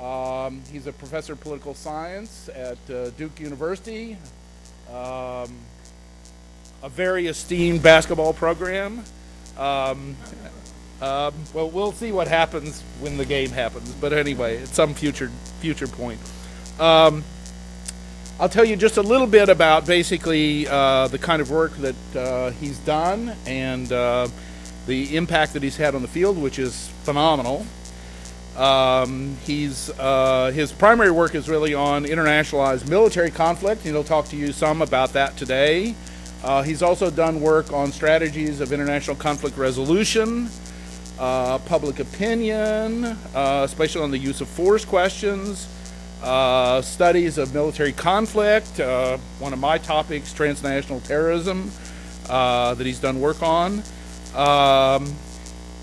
Um, he's a professor of political science at uh, Duke University, um, a very esteemed basketball program. Um, um, well, we'll see what happens when the game happens. But anyway, at some future future point, um, I'll tell you just a little bit about basically uh, the kind of work that uh, he's done and uh, the impact that he's had on the field, which is phenomenal. Um, he's uh, his primary work is really on internationalized military conflict, and he'll talk to you some about that today. Uh, he's also done work on strategies of international conflict resolution, uh, public opinion, uh, especially on the use of force questions, uh, studies of military conflict, uh, one of my topics, transnational terrorism, that he's done work on. Um,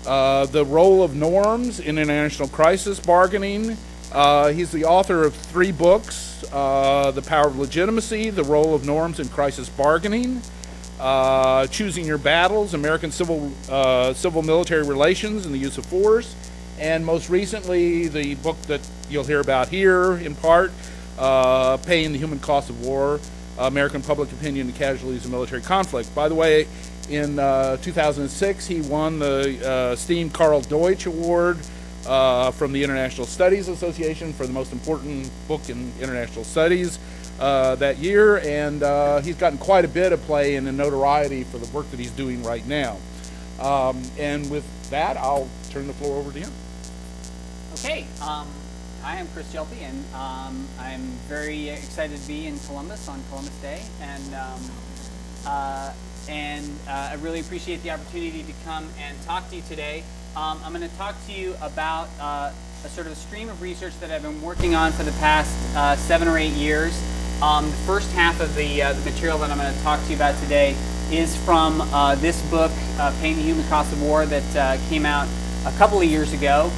uh, the role of norms in international crisis bargaining. Uh, he's the author of three books uh, The Power of Legitimacy, The Role of Norms in Crisis Bargaining, uh, Choosing Your Battles, American Civil, uh, Civil Military Relations and the Use of Force, and most recently, the book that you'll hear about here in part, Paying the Human Cost of War American Public Opinion and Casualties of Military Conflict. By the way, in uh, 2006, he won the uh, esteemed Karl Deutsch Award uh, from the International Studies Association for the most important book in international studies uh, that year, and uh, he's gotten quite a bit of play and notoriety for the work that he's doing right now. Um, and with that, I'll turn the floor over to him. Okay. Um, hi, I'm Chris Gelpi, and um, I'm very excited to be in Columbus on Columbus Day, and um, uh, and uh, I really appreciate the opportunity to come and talk to you today. Um, I'm going to talk to you about uh, a sort of a stream of research that I've been working on for the past uh, seven or eight years. Um, the first half of the, uh, the material that I'm going to talk to you about today is from uh, this book, Paying the Human Cost of War, that came out a couple of years ago.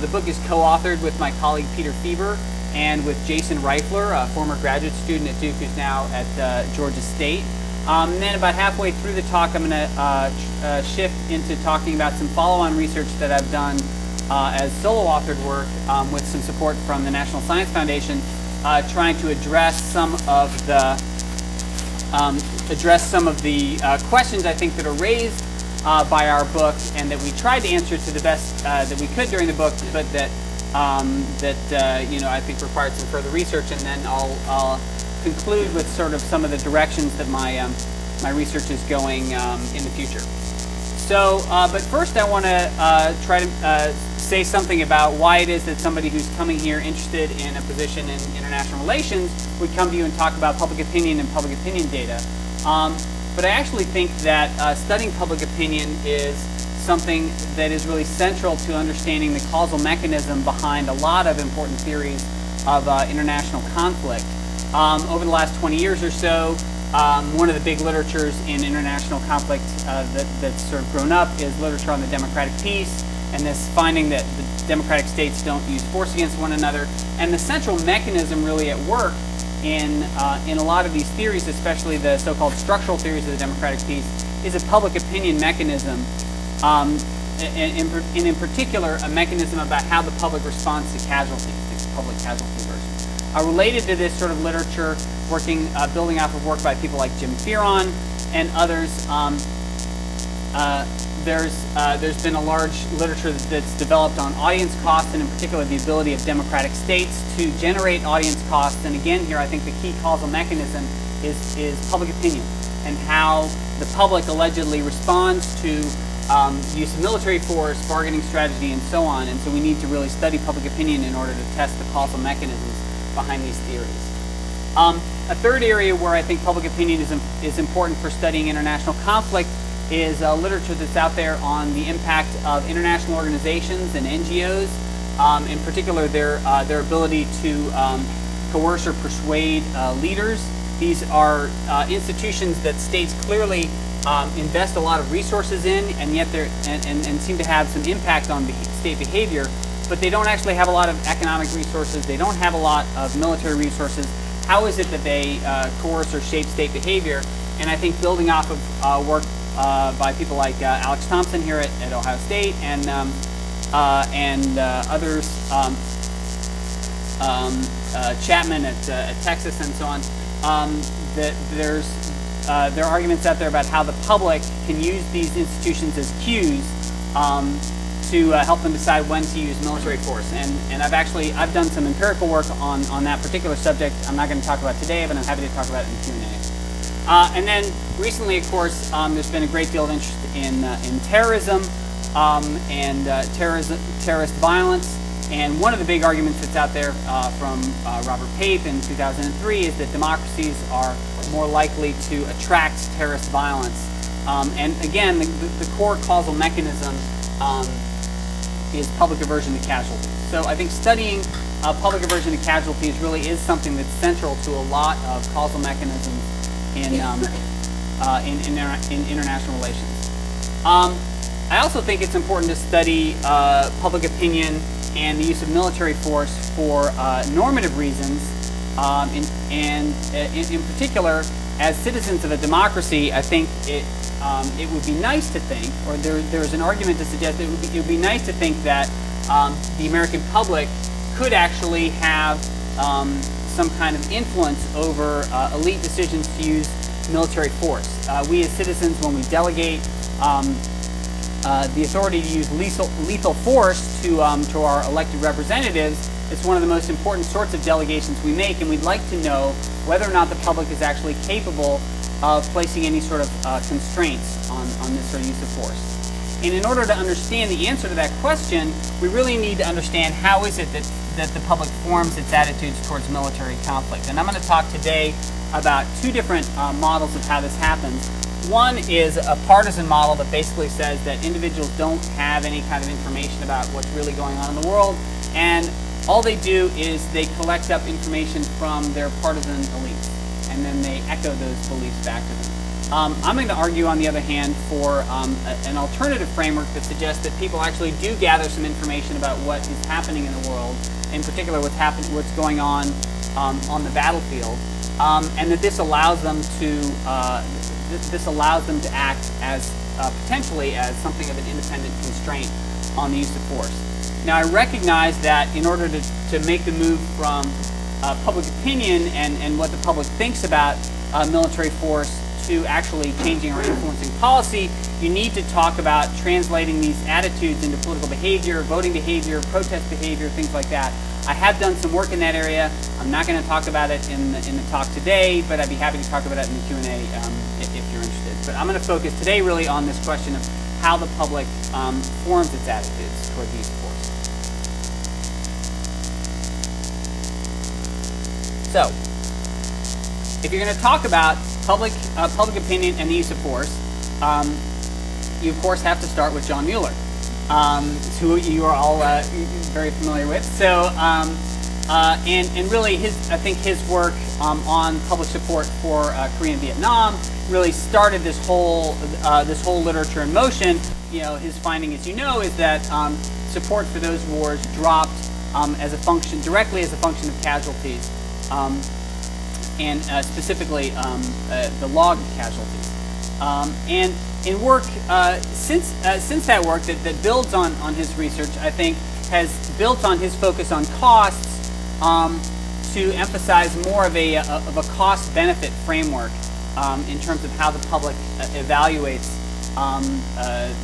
the book is co-authored with my colleague Peter Feaver and with Jason Reifler, a former graduate student at Duke who's now at Georgia State. Um, and then about halfway through the talk, I'm going to uh, uh, shift into talking about some follow-on research that I've done uh, as solo-authored work um, with some support from the National Science Foundation, uh, trying to address some of the um, address some of the uh, questions I think that are raised uh, by our book, and that we tried to answer to the best that we could during the book, but that um, that you know I think required some further research, and then I'll, I'll conclude with sort of some of the directions that my, um, my research is going um, in the future. So, uh, but first I want to uh, try to uh, say something about why it is that somebody who's coming here interested in a position in international relations would come to you and talk about public opinion and public opinion data. Um, but I actually think that uh, studying public opinion is something that is really central to understanding the causal mechanism behind a lot of important theories of uh, international conflict. Um, over the last 20 years or so, um, one of the big literatures in international conflict uh, that, that's sort of grown up is literature on the democratic peace and this finding that the democratic states don't use force against one another. And the central mechanism really at work in, uh, in a lot of these theories, especially the so-called structural theories of the democratic peace, is a public opinion mechanism. Um, and, in, particular, a mechanism about how the public responds to casualties, public casualty versus uh, related to this sort of literature, working, uh, building off of work by people like Jim Fearon and others, um, uh, there's, uh, there's been a large literature that's developed on audience costs and in particular the ability of democratic states to generate audience costs. And again here I think the key causal mechanism is, is public opinion and how the public allegedly responds to um, use of military force, bargaining strategy, and so on. And so we need to really study public opinion in order to test the causal mechanisms behind these theories. Um, a third area where I think public opinion is, is important for studying international conflict is uh, literature that's out there on the impact of international organizations and NGOs, um, in particular their, uh, their ability to um, coerce or persuade uh, leaders. These are uh, institutions that states clearly um, invest a lot of resources in and yet they're, and, and, and seem to have some impact on state behavior but they don't actually have a lot of economic resources. They don't have a lot of military resources. How is it that they uh, coerce or shape state behavior? And I think building off of uh, work uh, by people like uh, Alex Thompson here at, at Ohio State and um, uh, and uh, others, um, um, Chapman at, at Texas and so on, um, that there's there are arguments out there about how the public can use these institutions as cues um, to uh, help them decide when to use military force. And, and I've actually I've done some empirical work on, on that particular subject. I'm not going to talk about today, but I'm happy to talk about it in Q&A. Uh, and then recently, of course, um, there's been a great deal of interest in, uh, in terrorism um, and uh, terrorism, terrorist violence. And one of the big arguments that's out there uh, from uh, Robert Pape in 2003 is that democracies are more likely to attract terrorist violence. Um, and again, the, the, core causal mechanism um, is public aversion to casualties. So I think studying uh, public aversion to casualties really is something that's central to a lot of causal mechanisms in, um, uh, in, in, in, international relations. Um, I also think it's important to study uh, public opinion and the use of military force for uh, normative reasons, um, in, and uh, in, in, particular, as citizens of a democracy, I think it, um, it would be nice to think, or there, there's an argument to suggest that it would be, it would be nice to think that um, the American public could actually have um, some kind of influence over uh, elite decisions to use military force. Uh, we as citizens, when we delegate um, uh, the authority to use lethal, lethal force to, um, to our elected representatives, it's one of the most important sorts of delegations we make, and we'd like to know whether or not the public is actually capable of placing any sort of uh, constraints on, on this sort of use of force. And in order to understand the answer to that question, we really need to understand how is it that, that the public forms its attitudes towards military conflict. And I'm going to talk today about two different uh, models of how this happens. One is a partisan model that basically says that individuals don't have any kind of information about what's really going on in the world, and all they do is they collect up information from their partisan elites, and then they echo those beliefs back to them. Um, I'm going to argue, on the other hand, for um, a, an alternative framework that suggests that people actually do gather some information about what is happening in the world, in particular what's happening, what's going on um, on the battlefield, um, and that this allows them to uh, th this allows them to act as uh, potentially as something of an independent constraint on the use of force. Now, I recognize that in order to, to make the move from uh, public opinion and, and what the public thinks about uh, military force to actually changing or influencing policy, you need to talk about translating these attitudes into political behavior, voting behavior, protest behavior, things like that. I have done some work in that area. I'm not going to talk about it in the, in the talk today, but I'd be happy to talk about it in the Q&A um, if, if, you're interested. But I'm going to focus today really on this question of how the public um, forms its attitudes toward these So, if you're going to talk about public uh, public opinion and the use of force, um, you of course have to start with John Mueller um, who you are all uh, very familiar with. So, um, uh, and, and really, his I think his work um, on public support for uh, Korea and Vietnam really started this whole uh, this whole literature in motion. You know, his finding, as you know, is that um, support for those wars dropped um, as a function directly as a function of casualties, um, and uh, specifically uh, the log of casualties. and in work uh, since uh, since that work that, that builds on on his research, I think has built on his focus on costs um, to emphasize more of a, a of a cost benefit framework um, in terms of how the public uh, evaluates um, uh, uh,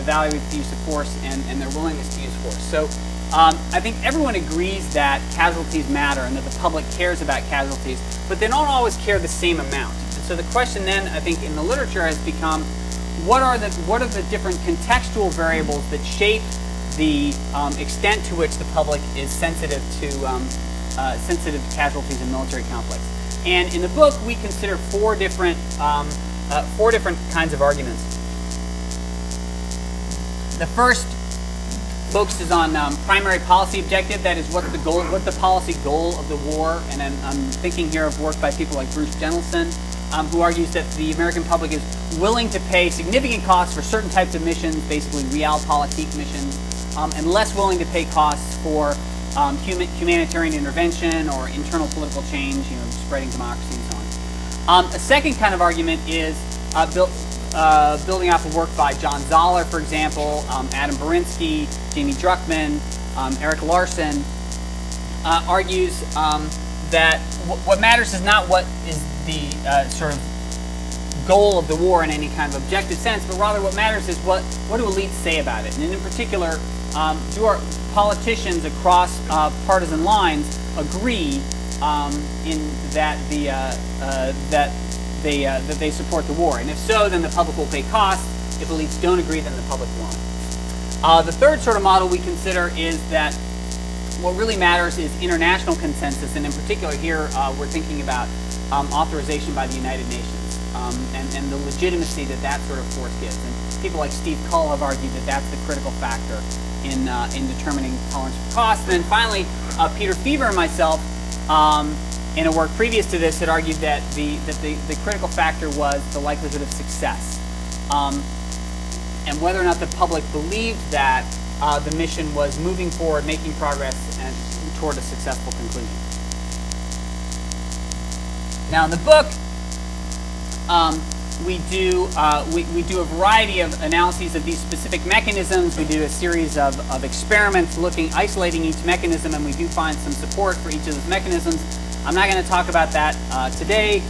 evaluates the use of force and, and their willingness to use force. So. Um, I think everyone agrees that casualties matter and that the public cares about casualties, but they don't always care the same amount. And so the question then, I think, in the literature has become, what are the what are the different contextual variables that shape the um, extent to which the public is sensitive to um, uh, sensitive to casualties in military conflicts. And in the book, we consider four different um, uh, four different kinds of arguments. The first focuses on um, primary policy objective. That is, what the goal, what the policy goal of the war. And I'm, I'm thinking here of work by people like Bruce Jentleson, um, who argues that the American public is willing to pay significant costs for certain types of missions, basically realpolitik missions, um, and less willing to pay costs for um, human, humanitarian intervention or internal political change, you know, spreading democracy and so on. Um, a second kind of argument is uh, built, uh, building off of work by John Zaller, for example, um, Adam Berinsky, Jamie Druckman, um, Erik Larson, uh, argues um, that what matters is not what is the uh, sort of goal of the war in any kind of objective sense, but rather what matters is what, what do elites say about it. And in particular, um, do our politicians across uh, partisan lines agree um, in that the uh, uh, that they uh, that they support the war? And if so, then the public will pay costs. If elites don't agree, then the public won't. Uh, the third sort of model we consider is that what really matters is international consensus, and in particular here uh, we're thinking about um, authorization by the United Nations um, and, and the legitimacy that that sort of force gives. And people like Steve Kull have argued that that's the critical factor in, uh, in determining tolerance for cost. And then finally, uh, Peter Feaver and myself, um, in a work previous to this, had argued that the, that the, the critical factor was the likelihood of success. Um, and whether or not the public believed that uh, the mission was moving forward, making progress, and toward a successful conclusion. Now, in the book, um, we do uh, we, we do a variety of analyses of these specific mechanisms. We do a series of, of experiments looking isolating each mechanism, and we do find some support for each of those mechanisms. I'm not going to talk about that uh, today.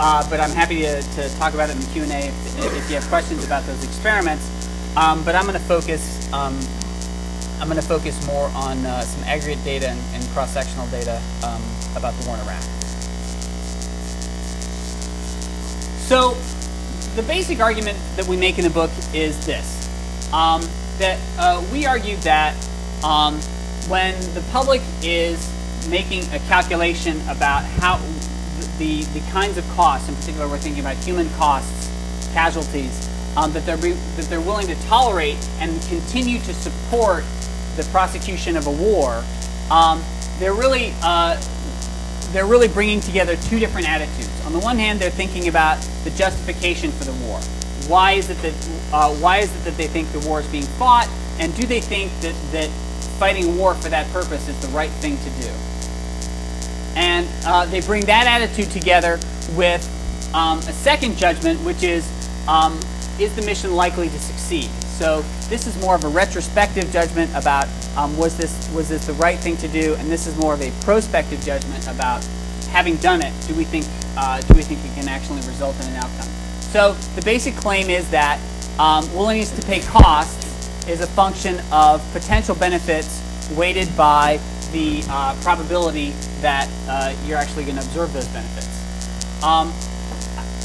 Uh, but I'm happy to, to, talk about it in the Q&A if, if, you have questions about those experiments. Um, but I'm going to focus um, I'm going to focus more on uh, some aggregate data and, and cross-sectional data um, about the war in Iraq. So the basic argument that we make in the book is this, um, that uh, we argue that um, when the public is making a calculation about how the, the kinds of costs, in particular we're thinking about human costs, casualties, um, that, they're be, that they're willing to tolerate and continue to support the prosecution of a war, um, they're really uh, they're really bringing together two different attitudes. On the one hand, they're thinking about the justification for the war. Why is it that uh, why is it that they think the war is being fought, and do they think that that fighting war for that purpose is the right thing to do? And uh, they bring that attitude together with um, a second judgment, which is um, is the mission likely to succeed? So this is more of a retrospective judgment about um, was this was this the right thing to do, and this is more of a prospective judgment about having done it. Do we think uh, do we think it can actually result in an outcome? So the basic claim is that um, willingness to pay costs is a function of potential benefits weighted by the uh, probability that uh, you're actually going to observe those benefits. Um,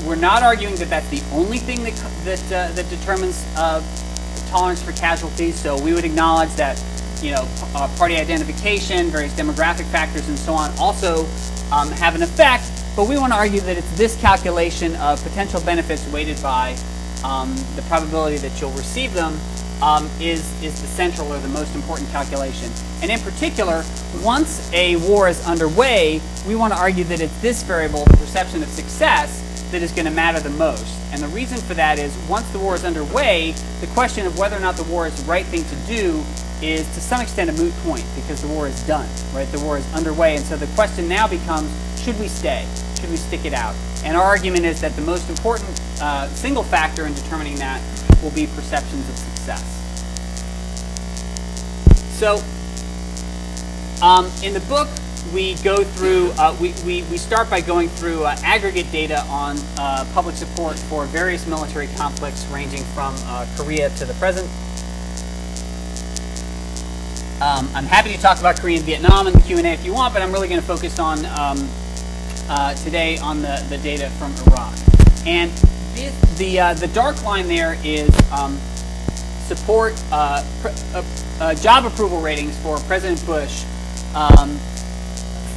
we're not arguing that that's the only thing that that, uh, that determines uh, tolerance for casualties. So we would acknowledge that you know uh, party identification, various demographic factors, and so on also um, have an effect. But we want to argue that it's this calculation of potential benefits weighted by um, the probability that you'll receive them um, is, is the central or the most important calculation. And in particular, once a war is underway, we want to argue that it's this variable, the perception of success, that is going to matter the most. And the reason for that is once the war is underway, the question of whether or not the war is the right thing to do is to some extent a moot point because the war is done, right? The war is underway. And so the question now becomes, should we stay? Should we stick it out? And our argument is that the most important uh, single factor in determining that will be perceptions of success. So um, in the book, we go through, uh, we, we, we start by going through uh, aggregate data on uh, public support for various military conflicts ranging from uh, Korea to the present. Um, I'm happy to talk about Korea and Vietnam in the Q&A if you want, but I'm really going to focus on um, uh, today on the, the data from Iraq. And the, uh, the dark line there is um, support, job approval ratings for President Bush um,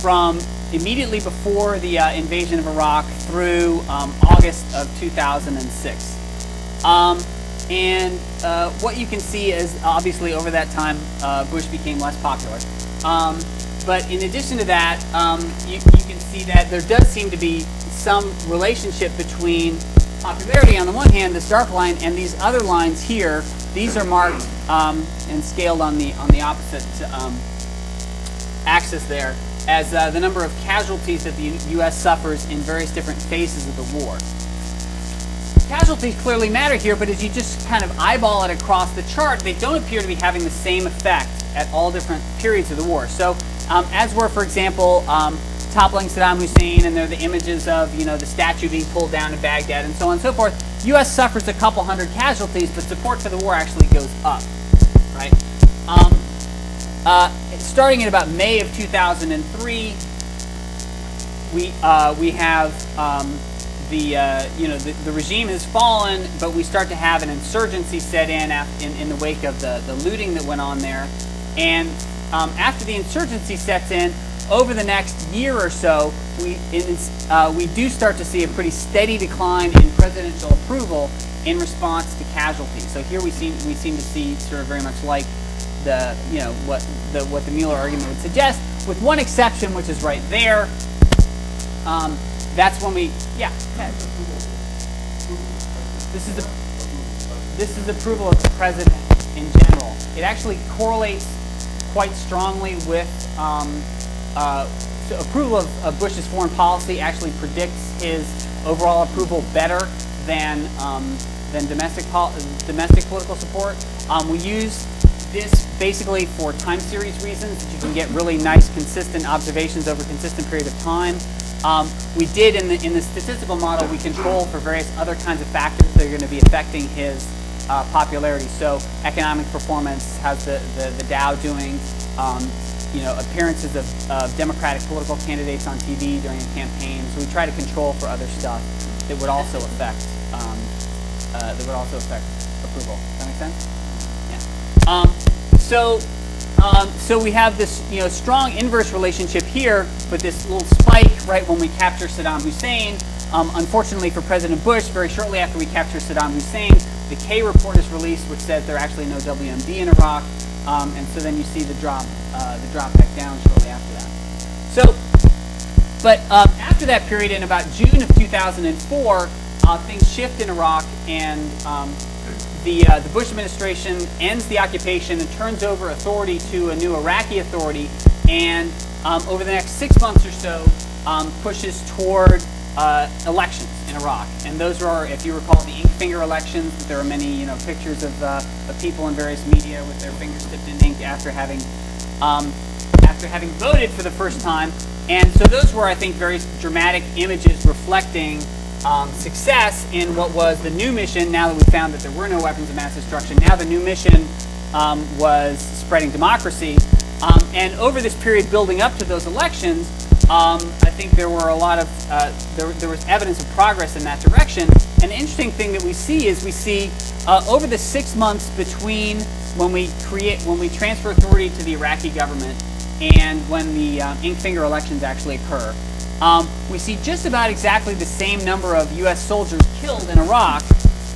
from immediately before the uh, invasion of Iraq through um, August of 2006. Um, and uh, what you can see is obviously over that time, uh, Bush became less popular. Um, but in addition to that, um, you, you, can see that there does seem to be some relationship between popularity on the one hand, this dark line, and these other lines here. These are marked um, and scaled on the on the opposite um, axis there as uh, the number of casualties that the U.S. suffers in various different phases of the war. Casualties clearly matter here, but as you just kind of eyeball it across the chart, they don't appear to be having the same effect at all different periods of the war. So um, as were, for example, um, toppling Saddam Hussein, and there are the images of you know the statue being pulled down in Baghdad, and so on and so forth. U.S. suffers a couple hundred casualties, but support for the war actually goes up, right? Um, uh, starting in about May of 2003, we uh, we have um, the uh, you know the, the regime has fallen, but we start to have an insurgency set in in, in the wake of the, the looting that went on there, and um, after the insurgency sets in, over the next year or so, we in, uh, we do start to see a pretty steady decline in presidential approval in response to casualties. So here we seem we seem to see sort of very much like the you know what the what the Mueller argument would suggest, with one exception, which is right there. Um, that's when we yeah. This is the this is approval of the president in general. It actually correlates quite strongly with um, uh, approval of, of Bush's foreign policy. Actually predicts his overall approval better than um, than domestic pol- domestic political support. Um, we use this basically for time series reasons that you can get really nice consistent observations over a consistent period of time. Um, we did in the in the statistical model we control for various other kinds of factors that are going to be affecting his uh, popularity. So economic performance, how's the, the, the Dow doing? Um, you know, appearances of, of Democratic political candidates on TV during campaign. So we try to control for other stuff that would also affect um, uh, that would also affect approval. Does that make sense? Yeah. Um, so um, so we have this you know strong inverse relationship here, but this little spike right when we capture Saddam Hussein. Um, unfortunately for President Bush, very shortly after we capture Saddam Hussein, the Kay report is released, which says there are actually no WMD in Iraq, um, and so then you see the drop, uh, the drop back down shortly after that. So, but um, after that period, in about June of 2004, uh, things shift in Iraq, and um, the uh, the Bush administration ends the occupation and turns over authority to a new Iraqi authority, and um, over the next six months or so, um, pushes toward uh, elections Iraq. And those are, if you recall, the ink finger elections. There are many, you know, pictures of, uh, of people in various media with their fingers dipped in ink after having um, after having voted for the first time. And so those were, I think, very dramatic images reflecting um, success in what was the new mission. Now that we found that there were no weapons of mass destruction, now the new mission um, was spreading democracy. Um, and over this period building up to those elections, um, I think there were a lot of uh, there, there was evidence of progress in that direction. An interesting thing that we see is we see uh, over the six months between when we create when we transfer authority to the Iraqi government and when the uh, ink finger elections actually occur. Um, we see just about exactly the same number of U.S. soldiers killed in Iraq,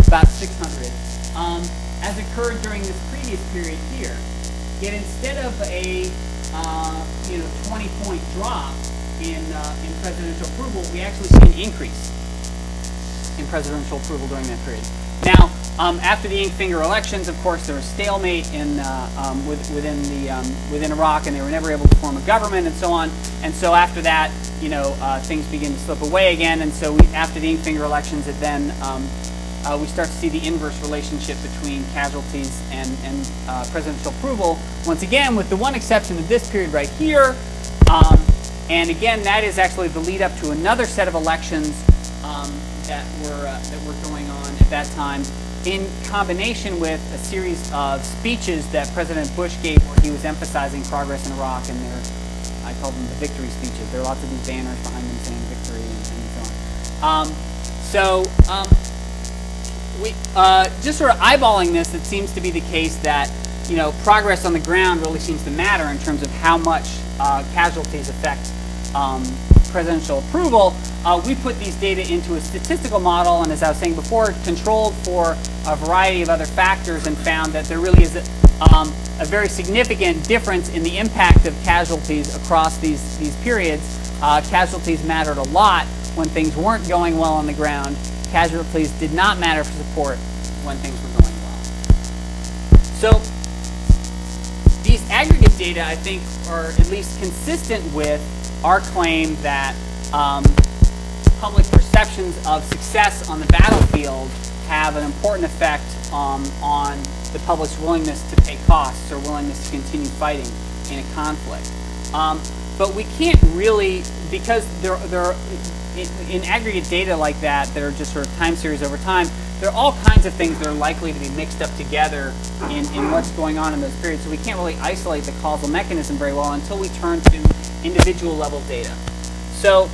about 600, um, as occurred during this previous period here. Yet instead of a uh, you know 20 point drop in uh, in presidential approval, we actually see an increase in presidential approval during that period. Now, um, after the ink finger elections, of course, there was stalemate in uh, um, with, within the um, within Iraq, and they were never able to form a government, and so on. And so after that, you know, uh, things begin to slip away again. And so we, after the ink finger elections, it then um, uh, we start to see the inverse relationship between casualties and, and uh, presidential approval. Once again, with the one exception of this period right here. And again, that is actually the lead up to another set of elections um, that were uh, that were going on at that time, in combination with a series of speeches that President Bush gave, where he was emphasizing progress in Iraq, and there, I call them the victory speeches. There are lots of these banners behind them saying victory and, and so on. Um, so um, we uh, just sort of eyeballing this, it seems to be the case that you know progress on the ground really seems to matter in terms of how much uh, casualties affect um, presidential approval. Uh, we put these data into a statistical model, and as I was saying before, controlled for a variety of other factors, and found that there really is a, um, a very significant difference in the impact of casualties across these these periods. Uh, casualties mattered a lot when things weren't going well on the ground. Casualties did not matter for support when things were going well. So these aggregate data, I think, are at least consistent with our claim that um, public perceptions of success on the battlefield have an important effect um, on the public's willingness to pay costs or willingness to continue fighting in a conflict. Um, but we can't really, because there, there in, in aggregate data like that, that are just sort of time series over time, there are all kinds of things that are likely to be mixed up together in, in what's going on in those periods. So we can't really isolate the causal mechanism very well until we turn to individual level data. So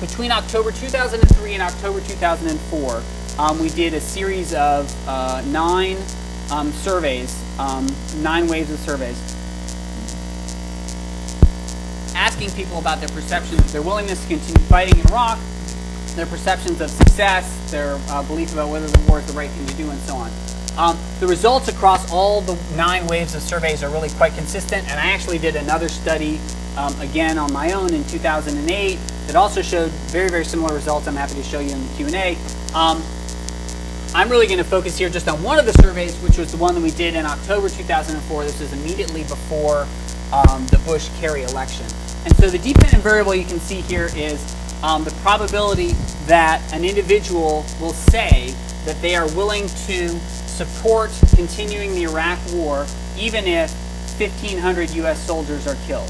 between October 2003 and October 2004, um, we did a series of uh, nine um, surveys, um, nine waves of surveys, asking people about their perceptions, their willingness to continue fighting in Iraq, their perceptions of success, their uh, belief about whether the war is the right thing to do, and so on. Um, the results across all the nine waves of surveys are really quite consistent, and I actually did another study um, again on my own in 2008 that also showed very, very similar results. I'm happy to show you in the Q&A. Um, I'm really going to focus here just on one of the surveys, which was the one that we did in October 2004. This was immediately before um, the Bush-Kerry election. And so the dependent variable you can see here is um, the probability that an individual will say that they are willing to support continuing the Iraq war even if 1,500 U.S. soldiers are killed.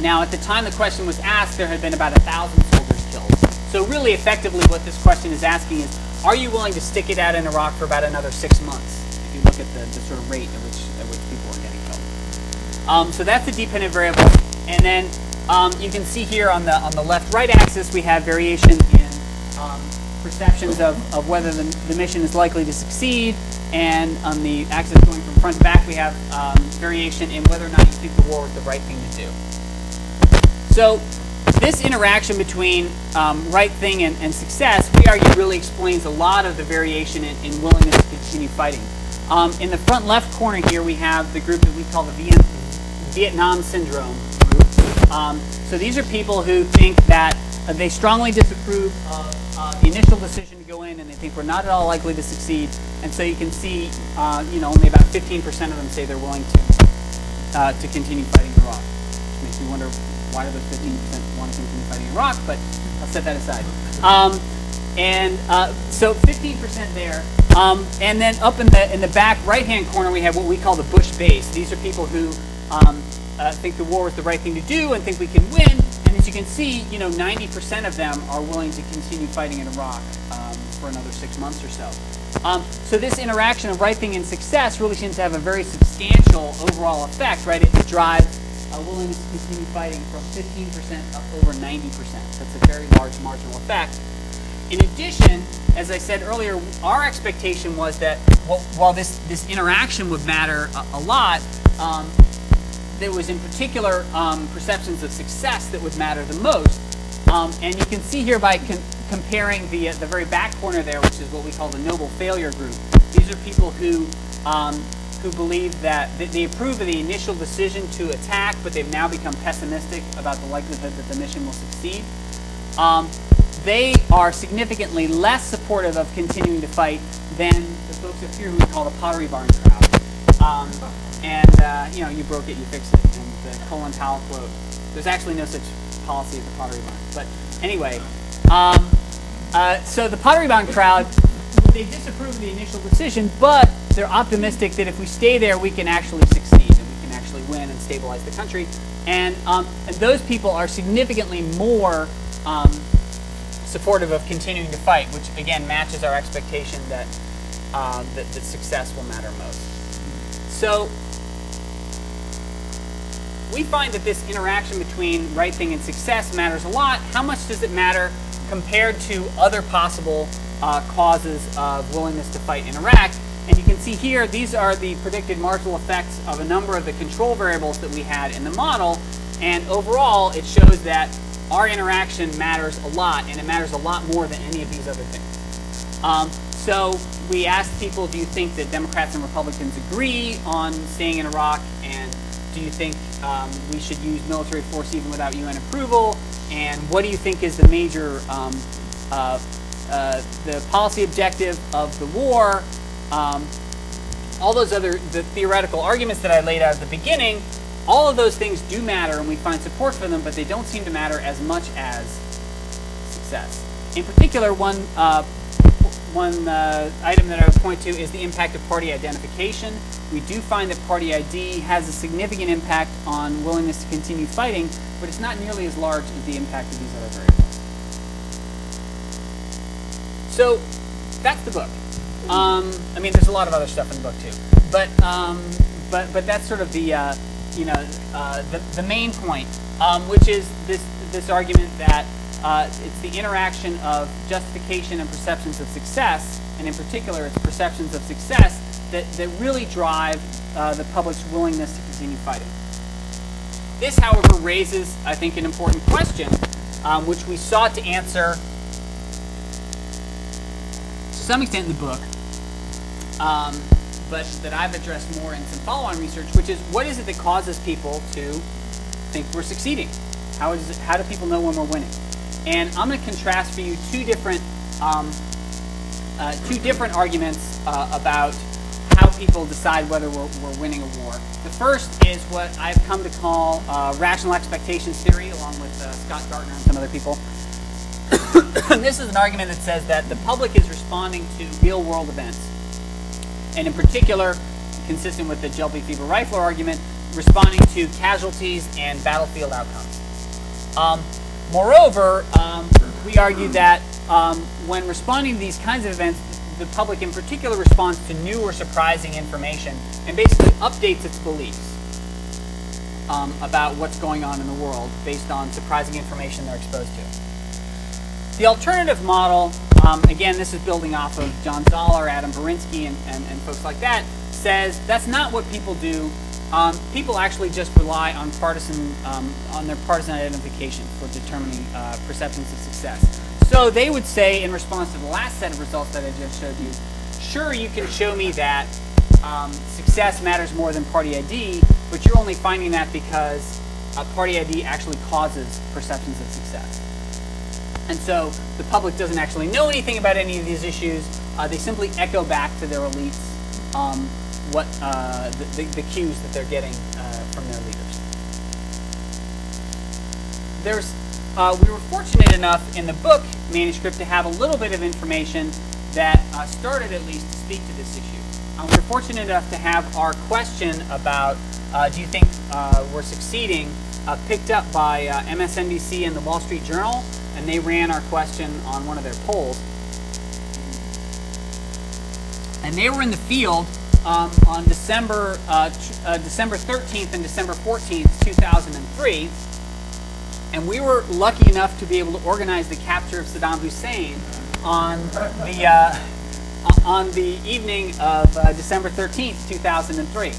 Now, at the time the question was asked, there had been about 1,000 soldiers killed. So really, effectively, what this question is asking is, are you willing to stick it out in Iraq for about another six months, if you look at the, the sort of rate at which, at which people are getting killed? Um, so that's the dependent variable. And then um, you can see here on the, on the left-right axis, we have variation in um, perceptions of, of whether the, the mission is likely to succeed. And on the axis going from front to back, we have um, variation in whether or not you think the war was the right thing to do. So this interaction between um, right thing and, and, success, we argue, really explains a lot of the variation in, in willingness to continue fighting. Um, in the front left corner here, we have the group that we call the Vietnam Syndrome group. Um, so these are people who think that they strongly disapprove of uh, the initial decision to go in, and they think we're not at all likely to succeed. And so you can see, uh, you know, only about 15% of them say they're willing to uh, to continue fighting Iraq. Which makes me wonder why do those 15% want to continue fighting Iraq, but I'll set that aside. Um, and uh, so 15% there. Um, and then up in the in the back right-hand corner, we have what we call the Bush base. These are people who um, uh, think the war is the right thing to do and think we can win. As you can see, you know, 90% of them are willing to continue fighting in Iraq um, for another six months or so. Um, so this interaction of right thing and success really seems to have a very substantial overall effect, right? It drives uh, willingness to continue fighting from 15% up over 90%. That's a very large marginal effect. In addition, as I said earlier, our expectation was that well, while this, this interaction would matter a, a lot, um, there was in particular um, perceptions of success that would matter the most. Um, and you can see here by comparing the, uh, the very back corner there, which is what we call the noble failure group. These are people who um, who believe that they approve of the initial decision to attack, but they've now become pessimistic about the likelihood that the mission will succeed. Um, they are significantly less supportive of continuing to fight than the folks up here who we call the Pottery Barn crowd. And, uh, you know, you broke it, you fixed it, and the Colin Powell quote. There's actually no such policy at the Pottery Barn. But anyway, um, uh, so the Pottery Barn crowd, they disapprove of the initial decision, but they're optimistic that if we stay there, we can actually succeed and we can actually win and stabilize the country. And, um, and those people are significantly more um, supportive of continuing to fight, which again matches our expectation that, uh, that, that success will matter most. So we find that this interaction between right thing and success matters a lot. How much does it matter compared to other possible uh, causes of willingness to fight in Iraq? And you can see here, these are the predicted marginal effects of a number of the control variables that we had in the model. And overall, it shows that our interaction matters a lot, and it matters a lot more than any of these other things. Um, so we asked people, do you think that Democrats and Republicans agree on staying in Iraq? And do you think um, we should use military force even without UN approval? And what do you think is the major, um, uh, uh, the policy objective of the war? Um, all those other the theoretical arguments that I laid out at the beginning, all of those things do matter and we find support for them, but they don't seem to matter as much as success. In particular, one, uh, one uh, item that I would point to is the impact of party identification. We do find that party ID has a significant impact on willingness to continue fighting, but it's not nearly as large as the impact of these other variables. So that's the book. Um, I mean, there's a lot of other stuff in the book too, but um, but but that's sort of the uh, you know uh, the the main point, um, which is this this argument that uh, it's the interaction of justification and perceptions of success, and in particular, it's perceptions of success that that really drive uh, the public's willingness to continue fighting. This, however, raises, I think, an important question, um, which we sought to answer to some extent in the book, um, but that I've addressed more in some follow-on research, which is what is it that causes people to think we're succeeding? How is it, how do people know when we're winning? And I'm going to contrast for you two different um, uh, two different arguments uh, about how people decide whether we're, we're, winning a war. The first is what I've come to call uh, rational expectations theory, along with uh, Scott Gartner and some other people. this is an argument that says that the public is responding to real world events. And in particular, consistent with the Gelpi Feaver Reifler argument, responding to casualties and battlefield outcomes. Um, moreover, um, we argue that um, when responding to these kinds of events, the public in particular responds to new or surprising information and basically updates its beliefs um, about what's going on in the world based on surprising information they're exposed to. The alternative model, um, again, this is building off of John Zaller, Adam Berinsky, and, and, and folks like that, says that's not what people do. Um, people actually just rely on partisan, um, on their partisan identification for determining uh, perceptions of success. So they would say, in response to the last set of results that I just showed you, sure, you can show me that um, success matters more than party ID, but you're only finding that because uh, party ID actually causes perceptions of success. And so the public doesn't actually know anything about any of these issues. Uh, they simply echo back to their elites um, what uh, the, the, the, cues that they're getting uh, from their leaders. There's, uh, we were fortunate enough in the book manuscript to have a little bit of information that uh, started at least to speak to this issue. Uh, we were fortunate enough to have our question about do you think we're succeeding picked up by MSNBC and the Wall Street Journal and they ran our question on one of their polls. And they were in the field um, on December uh, uh, December 13th and December 14th, 2003. And we were lucky enough to be able to organize the capture of Saddam Hussein on the uh, on the evening of uh, December 13th, 2003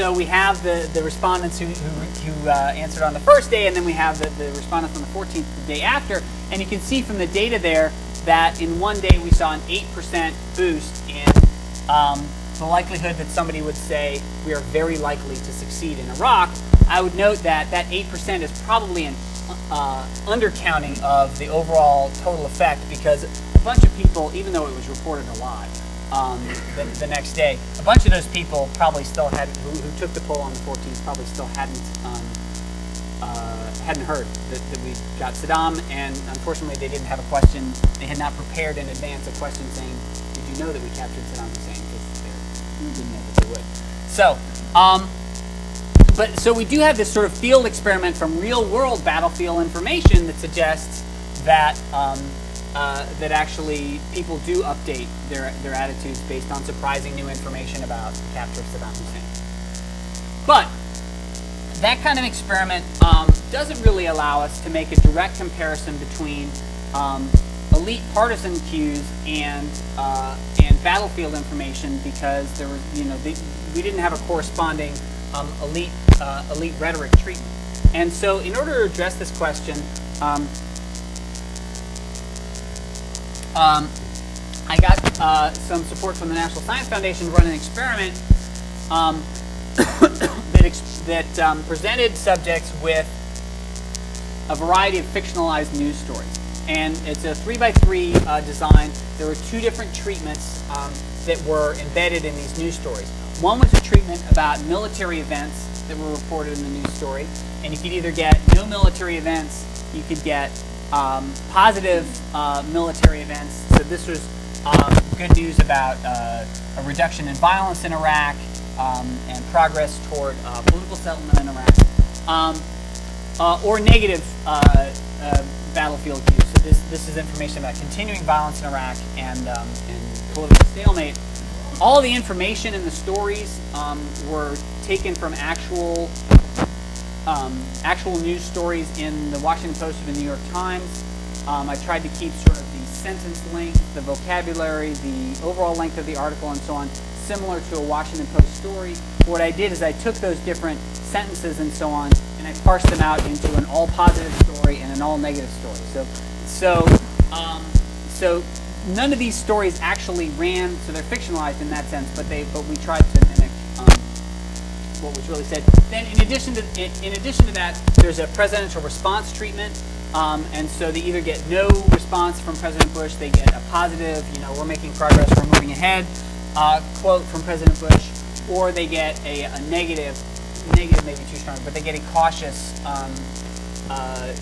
so we have the, the respondents who, who, who uh, answered on the first day, and then we have the, the respondents on the 14th, the day after. And you can see from the data there that in one day we saw an 8% boost in um, the likelihood that somebody would say we are very likely to succeed in Iraq. I would note that that 8% is probably an uh, undercounting of the overall total effect because a bunch of people, even though it was reported a lot, um, the, the, next day. A bunch of those people probably still hadn't, who, who took the poll on the 14th, probably still hadn't um, uh, hadn't heard that, that, we got Saddam, and unfortunately they didn't have a question. They had not prepared in advance a question saying, "Did you know that we captured Saddam Hussein?" Because they didn't know that they would. So. Um, but so we do have this sort of field experiment from real world battlefield information that suggests that um, uh, that actually people do update their, their attitudes based on surprising new information about the capture of Saddam Hussein. But that kind of experiment um, doesn't really allow us to make a direct comparison between um, elite partisan cues and uh, and battlefield information because there was you know we didn't have a corresponding um, elite uh, elite rhetoric treatment. And so, in order to address this question, um, um, I got uh, some support from the National Science Foundation to run an experiment um, that, ex that um, presented subjects with a variety of fictionalized news stories. And it's a three by three uh, design. There were two different treatments um, that were embedded in these news stories. One was a treatment about military events that were reported in the news story. And you could either get no military events, you could get um, positive uh, military events. So this was um, good news about uh, a reduction in violence in Iraq, um, and progress toward uh, political settlement in Iraq, um, uh, or negative uh, uh, battlefield cues. So this, this is information about continuing violence in Iraq and, um, and political stalemate. All the information in the stories um, were taken from actual um, actual news stories in the Washington Post and the New York Times. Um, I tried to keep sort of the sentence length, the vocabulary, the overall length of the article, and so on, similar to a Washington Post story. What I did is I took those different sentences and so on, and I parsed them out into an all positive story and an all negative story. So, so, um, so none of these stories actually ran, so they're fictionalized in that sense, but they, but we tried to mimic um, what was really said. Then, in addition to in, in addition to that, there's a presidential response treatment, um, and so they either get no response from President Bush, they get a positive, you know, we're making progress, we're moving ahead, uh, quote from President Bush, or they get a, a negative, negative maybe too strong, but they get a cautious um, uh,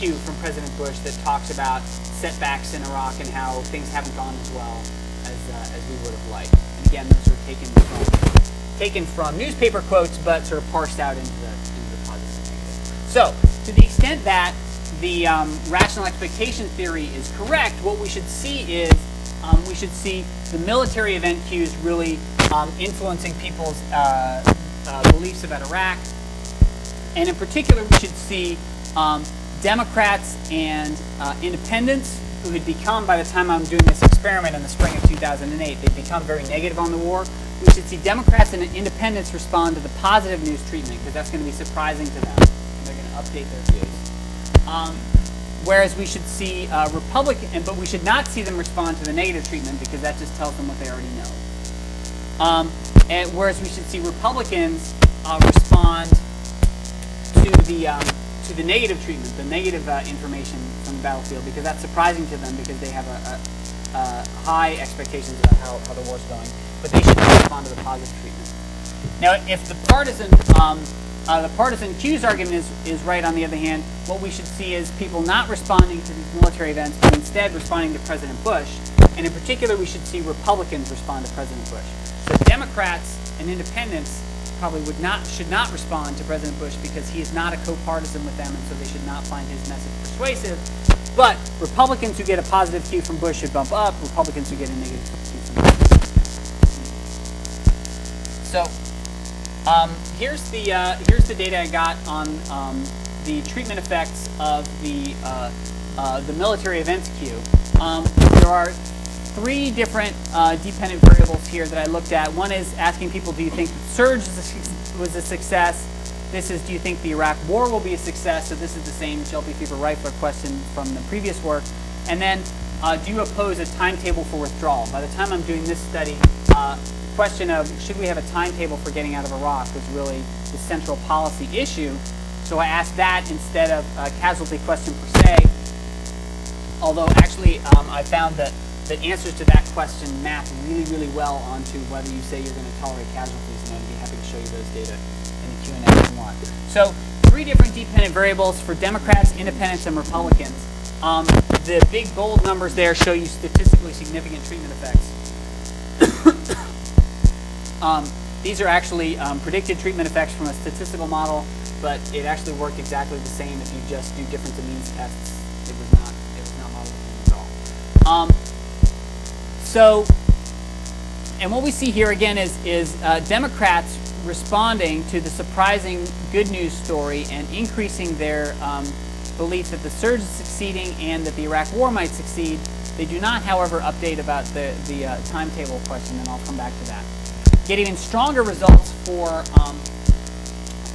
cue from President Bush that talks about setbacks in Iraq and how things haven't gone as well as, uh, as we would have liked. And again, those are taken from taken from newspaper quotes, but sort of parsed out into the, into the positive and negative. So, to the extent that the um, rational expectation theory is correct, what we should see is um, we should see the military event cues really um, influencing people's uh, uh, beliefs about Iraq. And in particular, we should see um, Democrats and uh, independents who had become, by the time I'm doing this experiment in the spring of 2008, they'd become very negative on the war. We should see Democrats and independents respond to the positive news treatment because that's going to be surprising to them. They're going to update their views. Um, whereas we should see uh, Republican, but we should not see them respond to the negative treatment because that just tells them what they already know. Um, and whereas we should see Republicans uh, respond to the um, to the negative treatment, the negative uh, information from the battlefield, because that's surprising to them because they have a, a, a high expectations about how, how the war's going. But they should respond to the positive treatment. Now, if the partisan um, uh, the partisan cues argument is, is right, on the other hand, what we should see is people not responding to these military events, but instead responding to President Bush. And in particular, we should see Republicans respond to President Bush. So Democrats and independents probably would not should not respond to President Bush because he is not a co-partisan with them, and so they should not find his message persuasive. But Republicans who get a positive cue from Bush should bump up. Republicans who get a negative cue from Bush. So um, here's the uh, here's the data I got on um, the treatment effects of the uh, uh, the military events cue. Um, there are three different uh, dependent variables here that I looked at. One is asking people, do you think the surge was a success? This is, do you think the Iraq War will be a success? So this is the same Gelpi Feaver question from the previous work. And then, uh, do you oppose a timetable for withdrawal? By the time I'm doing this study, uh, the question of should we have a timetable for getting out of Iraq was really the central policy issue. So I asked that instead of a casualty question per se. Although actually, um, I found that the answers to that question map really, really well onto whether you say you're going to tolerate casualties, and I'd be happy to show you those data in the Q&A if you want. So three different dependent variables for Democrats, Independents, and Republicans. Um, the big bold numbers there show you statistically significant treatment effects. um, these are actually um, predicted treatment effects from a statistical model, but it actually worked exactly the same if you just do difference of means tests. It was not, it was not modeled at all. So, and what we see here again is, is uh, Democrats responding to the surprising good news story and increasing their um, belief that the surge is succeeding and that the Iraq War might succeed. They do not, however, update about the, the uh, timetable question, and I'll come back to that. Get even stronger results for, um,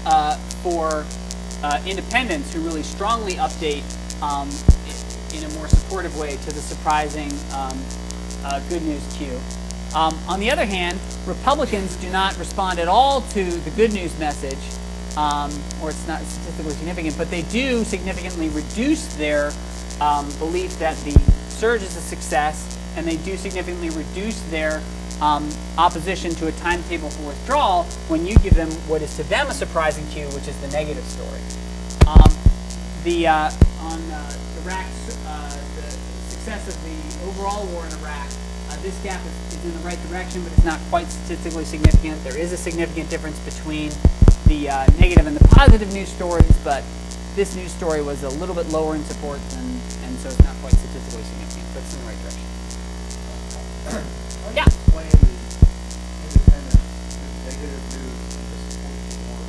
uh, for uh, independents who really strongly update um, in a more supportive way to the surprising um, uh, good news cue. Um, on the other hand, Republicans do not respond at all to the good news message, um, or it's not statistically significant, but they do significantly reduce their um, belief that the surge is a success, and they do significantly reduce their um, opposition to a timetable for withdrawal when you give them what is to them a surprising cue, which is the negative story. Um, the uh, on uh, Iraq, uh, the success of the overall war in Iraq this gap is, is in the right direction, but it's not quite statistically significant. There is a significant difference between the uh, negative and the positive news stories, but this news story was a little bit lower in support, than, and so it's not quite statistically significant, but it's in the right direction. Yeah. Explain the independent, negative news and the support for war.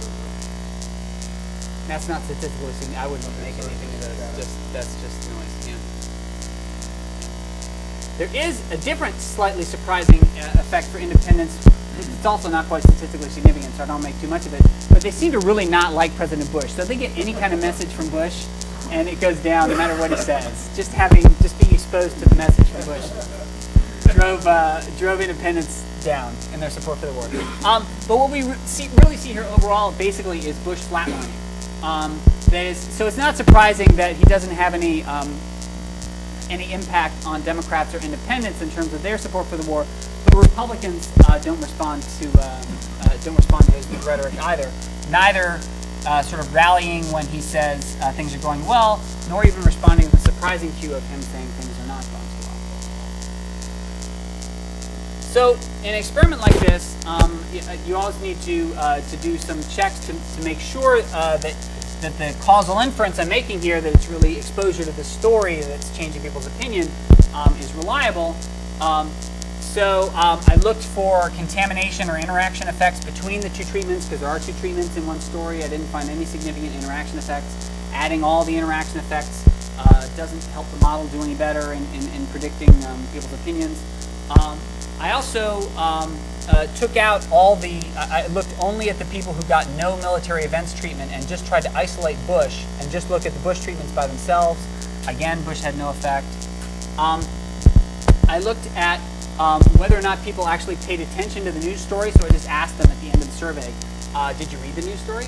That's not statistically significant. I wouldn't make anything of that. Just, that's just noise. Yeah. There is a different, slightly surprising uh, effect for independents. It's also not quite statistically significant, so I don't make too much of it. But they seem to really not like President Bush. So they get any kind of message from Bush, and it goes down no matter what he says. Just having, just being exposed to the message from Bush drove uh, drove independents down in their support for the war. Um, but what we re- see, really see here overall, basically, is Bush flatlining. Um, that is, so it's not surprising that he doesn't have any um, any impact on Democrats or independents in terms of their support for the war. But Republicans uh, don't respond to uh, uh, don't respond to his rhetoric either. Neither uh, sort of rallying when he says uh, things are going well, nor even responding to the surprising cue of him saying things are not going well. So, in an experiment like this, um, you, you always need to to do some checks to, to make sure that that the causal inference I'm making here, that it's really exposure to the story that's changing people's opinion, um, is reliable. Um, so um, I looked for contamination or interaction effects between the two treatments because there are two treatments in one story. I didn't find any significant interaction effects. Adding all the interaction effects uh, doesn't help the model do any better in, in, in predicting um, people's opinions. I also um, uh, took out all the, I I looked only at the people who got no military events treatment and just tried to isolate Bush and just look at the Bush treatments by themselves. Again, Bush had no effect. Um, I looked at um, whether or not people actually paid attention to the news story, so I just asked them at the end of the survey, uh, did you read the news story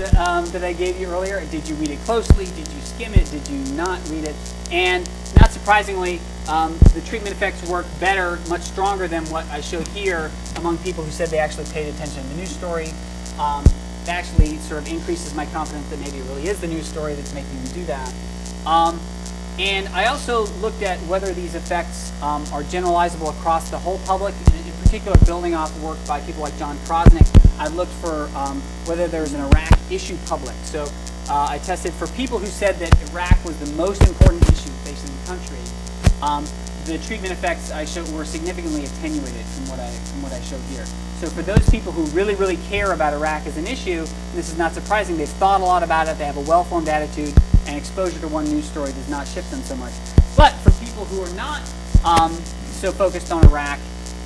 that, um, that I gave you earlier? Did you read it closely? Did you skim it? Did you not read it? And not surprisingly, um, the treatment effects work better, much stronger than what I showed here among people who said they actually paid attention to the news story. Um, that actually sort of increases my confidence that maybe it really is the news story that's making them do that. Um, and I also looked at whether these effects um, are generalizable across the whole public, particular building off work by people like Jon Krosnick. I looked for um, whether was an Iraq issue public. So uh, I tested for people who said that Iraq was the most important issue facing the country. Um, the treatment effects I showed were significantly attenuated from what I from what I showed here. So for those people who really really care about Iraq as an issue, this is not surprising. They've thought a lot about it. They have a well-formed attitude, and exposure to one news story does not shift them so much. But for people who are not um, so focused on Iraq,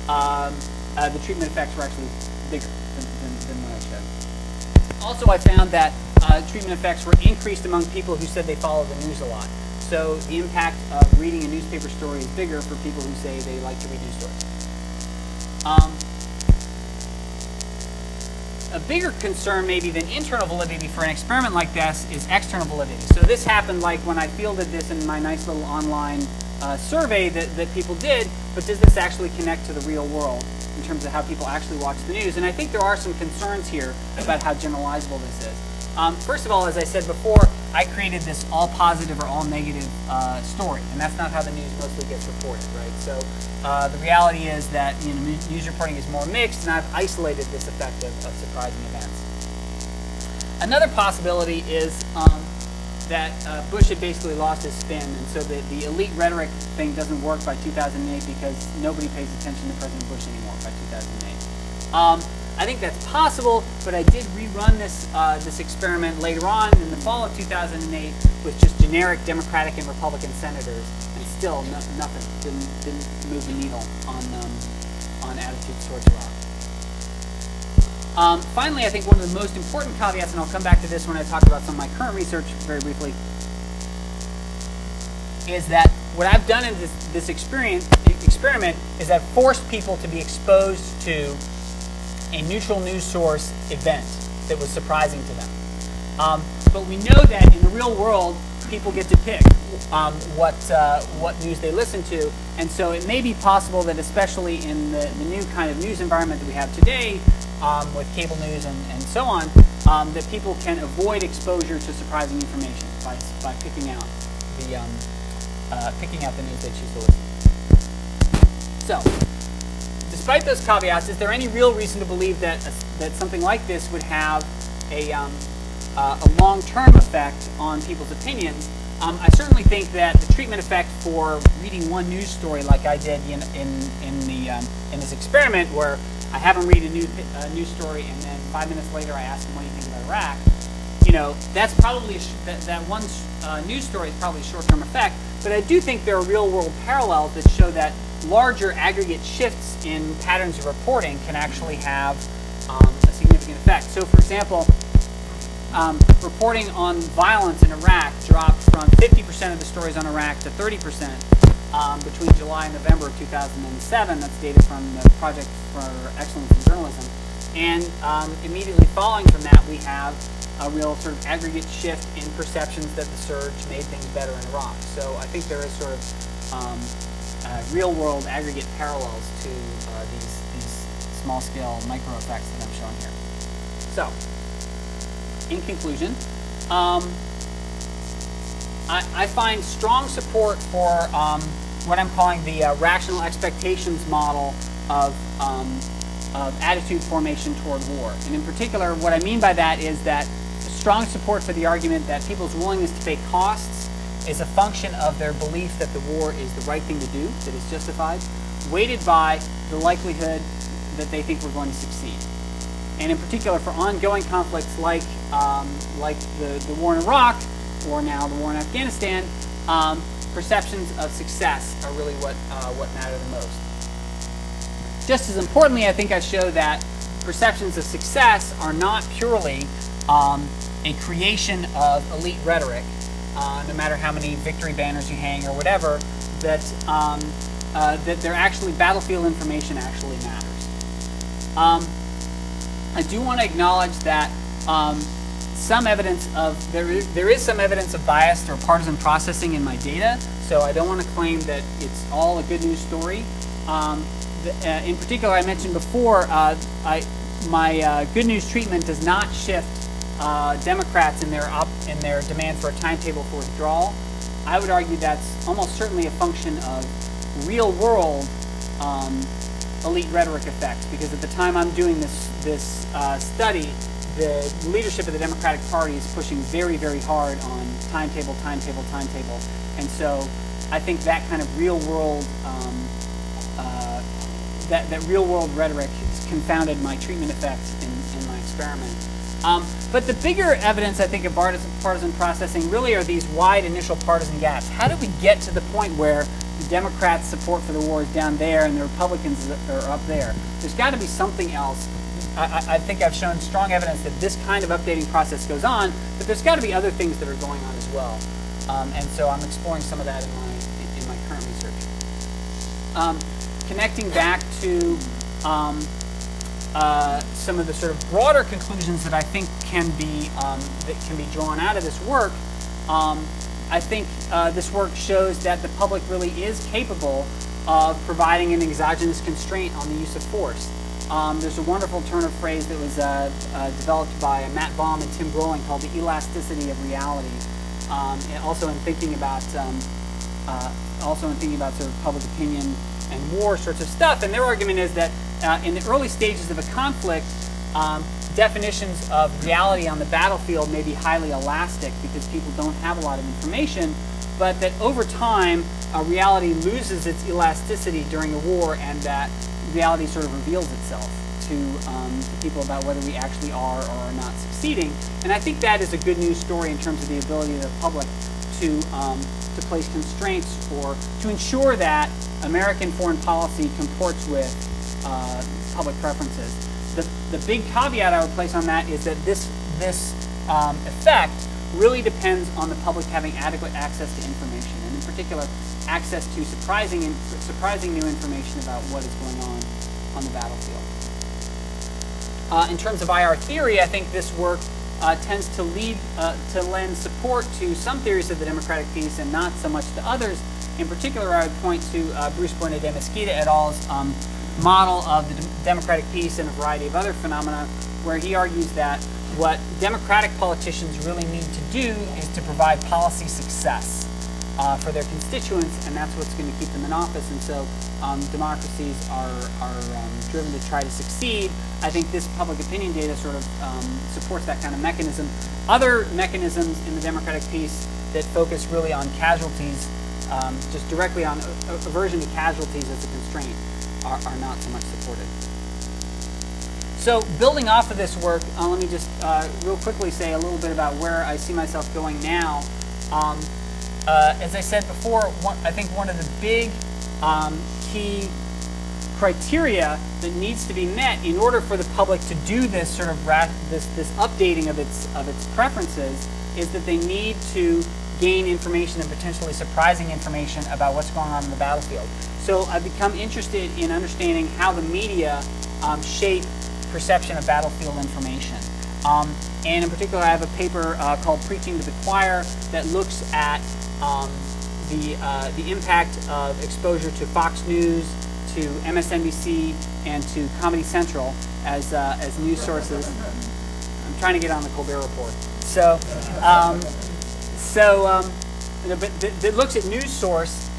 um, uh, the treatment effects were actually bigger than, than, than what I showed. Also, I found that uh, treatment effects were increased among people who said they follow the news a lot. So the impact of reading a newspaper story is bigger for people who say they like to read news stories. Um, a bigger concern maybe than internal validity for an experiment like this is external validity. So this happened like when I fielded this in my nice little online uh, survey that, that people did, but does this actually connect to the real world in terms of how people actually watch the news? And I think there are some concerns here about how generalizable this is. Um, first of all, as I said before, I created this all positive or all negative uh, story, and that's not how the news mostly gets reported, right? So uh, the reality is that you know, news reporting is more mixed, and I've isolated this effect of, of surprising events. Another possibility is um, that uh, Bush had basically lost his spin, and so the, the elite rhetoric thing doesn't work by 2008 because nobody pays attention to President Bush anymore by 2008. Um, I think that's possible, but I did rerun this uh, this experiment later on in the fall of 2008 with just generic Democratic and Republican senators, and still no, nothing didn't, didn't move the needle on um, on attitudes towards Iraq. Um, finally, I think one of the most important caveats, and I'll come back to this when I talk about some of my current research very briefly, is that what I've done in this, this experience, experiment is I've forced people to be exposed to a neutral news source event that was surprising to them. Um, but we know that in the real world, people get to pick um, what uh, what news they listen to, and so it may be possible that, especially in the, the new kind of news environment that we have today, um, with cable news and, and so on, um, that people can avoid exposure to surprising information by, by picking out the um, uh, picking out the news they choose to listen. to. So, despite those caveats, is there any real reason to believe that a, that something like this would have a, um, uh, a long-term effect on people's opinions? Um, I certainly think that the treatment effect for reading one news story, like I did in in, in the um, in this experiment, where I have them read a news uh, news story, and then five minutes later I ask them what do you think about Iraq. You know, that's probably that, that one uh, news story is probably a short-term effect, but I do think there are real-world parallels that show that larger aggregate shifts in patterns of reporting can actually have um, a significant effect. So, for example, um, reporting on violence in Iraq dropped from 50% of the stories on Iraq to 30% um, between July and November of 2007. That's data from the Project for Excellence in Journalism. And um, immediately following from that, we have a real sort of aggregate shift in perceptions that the surge made things better in Iraq. So I think there is sort of uh, real-world aggregate parallels to uh, these, these small-scale micro effects that I'm showing here. So, in conclusion, um, I, I, find strong support for um, what I'm calling the uh, rational expectations model of, um, of attitude formation toward war. And in particular, what I mean by that is that strong support for the argument that people's willingness to pay costs is a function of their belief that the war is the right thing to do, that it's justified, weighted by the likelihood that they think we're going to succeed. And in particular, for ongoing conflicts like, um, like the, the war in Iraq, or now the war in Afghanistan, um, perceptions of success are really what, uh, what matter the most. Just as importantly, I think I show that perceptions of success are not purely um, a creation of elite rhetoric, uh, no matter how many victory banners you hang or whatever, that, um, uh, that they're actually battlefield information actually matters. Um, I do want to acknowledge that um, some evidence of there is, there is some evidence of biased or partisan processing in my data. So I don't want to claim that it's all a good news story. Um, the, uh, in particular, I mentioned before, uh, I, my uh, good news treatment does not shift uh, Democrats in their in their demand for a timetable for withdrawal. I would argue that's almost certainly a function of real world um, elite rhetoric effects because at the time I'm doing this this uh, study, the leadership of the Democratic Party is pushing very very hard on timetable, timetable, timetable, and so I think that kind of real world um, uh, that that real world rhetoric confounded my treatment effects in, in my experiment. Um, but the bigger evidence, I think, of partisan, processing really are these wide initial partisan gaps. How did we get to the point where the Democrats' support for the war is down there and the Republicans are up there? There's got to be something else. I, I, think I've shown strong evidence that this kind of updating process goes on, but there's got to be other things that are going on as well. Um, and so I'm exploring some of that in my, in my current research. Um, connecting back to um, uh, some of the sort of broader conclusions that I think can be um, that can be drawn out of this work. Um, I think uh, this work shows that the public really is capable of providing an exogenous constraint on the use of force. Um, there's a wonderful turn of phrase that was uh, uh developed by Matt Baum and Tim Groeling called the elasticity of reality. Um, and also in thinking about um, uh, also in thinking about sort of public opinion and war sorts of stuff. And their argument is that uh, in the early stages of a conflict, um, definitions of reality on the battlefield may be highly elastic because people don't have a lot of information, but that over time, uh, reality loses its elasticity during a war and that reality sort of reveals itself to, um, to people about whether we actually are or are not succeeding. And I think that is a good news story in terms of the ability of the public to, um, to place constraints or to ensure that American foreign policy comports with uh, public preferences. The, the big caveat I would place on that is that this, this um, effect really depends on the public having adequate access to information, and in particular, access to surprising, surprising new information about what is going on on the battlefield. Uh, in terms of IR theory, I think this work uh, tends to lead uh, to lend support to some theories of the democratic peace and not so much to others. In particular, I would point to uh, Bruce Bueno de Mesquita et al.'s um, model of the democratic peace and a variety of other phenomena, where he argues that what democratic politicians really need to do is to provide policy success. uh, for their constituents, and that's what's going to keep them in office. And so, um, democracies are are um, driven to try to succeed. I think this public opinion data sort of um, supports that kind of mechanism. Other mechanisms in the democratic peace that focus really on casualties, um, just directly on aversion to casualties as a constraint, are, are not so much supported. So building off of this work, uh, let me just uh, real quickly say a little bit about where I see myself going now. Um, uh, as I said before, one, I think one of the big um, key criteria that needs to be met in order for the public to do this sort of this this updating of its of its preferences is that they need to gain information and potentially surprising information about what's going on in the battlefield. So I've become interested in understanding how the media um, shape perception of battlefield information. Um, and in particular, I have a paper uh, called "Preaching to the Choir" that looks at um, the uh, the impact of exposure to Fox News, to MSNBC, and to Comedy Central as uh, as news sources. I'm trying to get on the Colbert Report. So, um, so um, th- looks at news source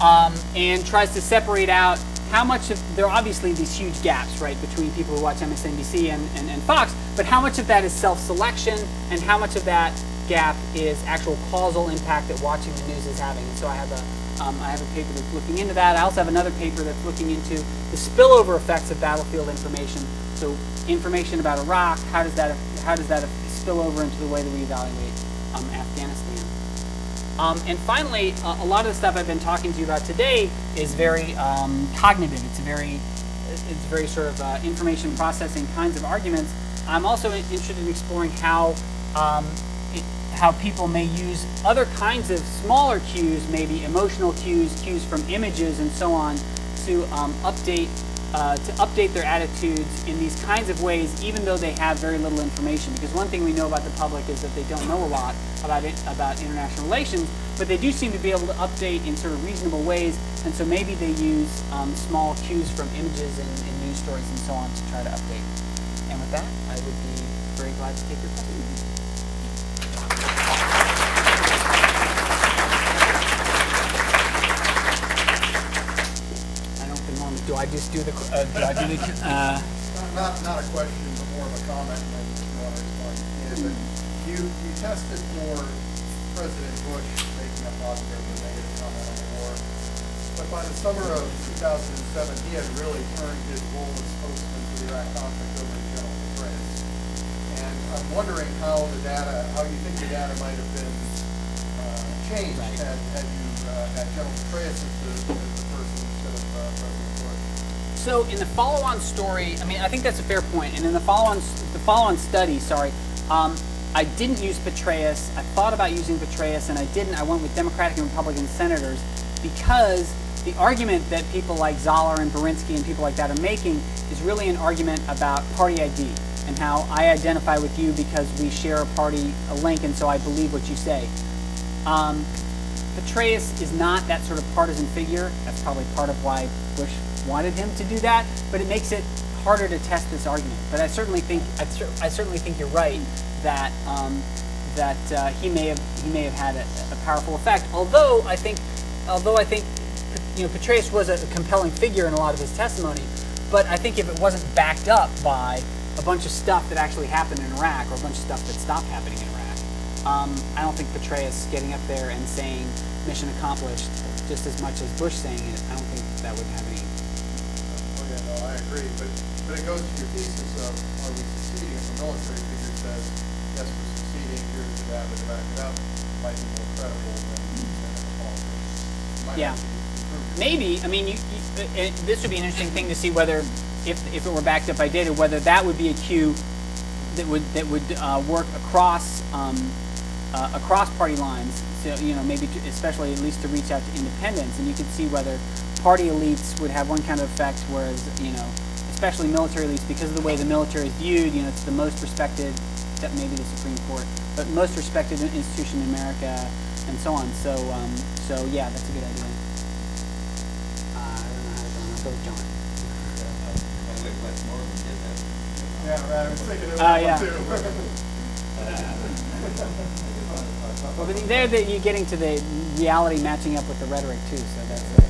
um, and tries to separate out how much of there are obviously these huge gaps right between people who watch MSNBC and, and, and Fox, but how much of that is self-selection and how much of that gap is actual causal impact that watching the news is having. And so I have a um, I have a paper that's looking into that. I also have another paper that's looking into the spillover effects of battlefield information. So information about Iraq, how does that how does that spill over into the way that we evaluate um, Afghanistan? Um, and finally, uh, a lot of the stuff I've been talking to you about today is very um, cognitive. It's very, it's very sort of uh, information processing kinds of arguments. I'm also interested in exploring how, um, it, how people may use other kinds of smaller cues, maybe emotional cues, cues from images, and so on, to um, update uh, to update their attitudes in these kinds of ways, even though they have very little information. Because one thing we know about the public is that they don't know a lot about it, about international relations, but they do seem to be able to update in sort of reasonable ways. And so maybe they use um, small cues from images and, and news stories and so on to try to update. And with that, I would be very glad to take your questions. Normally do I just do the uh, do I do the uh, Not, not a question, but more of a comment, if you want to respond, you you, you tested for President Bush making a positive or negative comment on the war. But by the summer of two thousand and seven, he had really turned his role as spokesman for the Iraq conflict over to General Petraeus. And I'm wondering how the data, how you think the data might have been, uh, changed Right. had, had you, uh, had General Petraeus as the, as the person instead of, uh. So in the follow-on story, I mean, I think that's a fair point. And in the follow-on, the follow-on study, sorry, um, I didn't use Petraeus. I thought about using Petraeus, and I didn't. I went with Democratic and Republican senators because the argument that people like Zaller and Berinsky and people like that are making is really an argument about party ID and how I identify with you because we share a party a link, and so I believe what you say. Um, Petraeus is not that sort of partisan figure. That's probably part of why Bush wanted him to do that. But it makes it harder to test this argument. But I certainly think I, cer- I certainly think you're right that um, that uh, he may have he may have had a, a powerful effect. Although I think although I think you know Petraeus was a compelling figure in a lot of his testimony. But I think if it wasn't backed up by a bunch of stuff that actually happened in Iraq or a bunch of stuff that stopped happening in Iraq, um, I don't think Petraeus getting up there and saying mission accomplished just as much as Bush saying it, I don't think that would have any. Agree, but, but it goes to your thesis of, are we succeeding if the military figure says, yes, we're succeeding, here's the data to back it up, might be more credible than, than a politician. Yeah. Maybe, I mean, you, you, uh, uh, this would be an interesting thing to see whether, if, if it were backed up by data, whether that would be a cue that would that would uh, work across um, uh, across party lines. So you know, maybe to, especially at least to reach out to independents, and you could see whether party elites would have one kind of effect, whereas you know, especially military elites, because of the way the military is viewed, you know, it's the most respected, except maybe the Supreme Court, but most respected institution in America, and so on. So um, so yeah, that's a good idea. Uh, I don't know how to go. I'll go with John. Yeah, man, I was thinking of Uh, that yeah. too. Well, but there that you're getting to the reality matching up with the rhetoric too, so that's. reality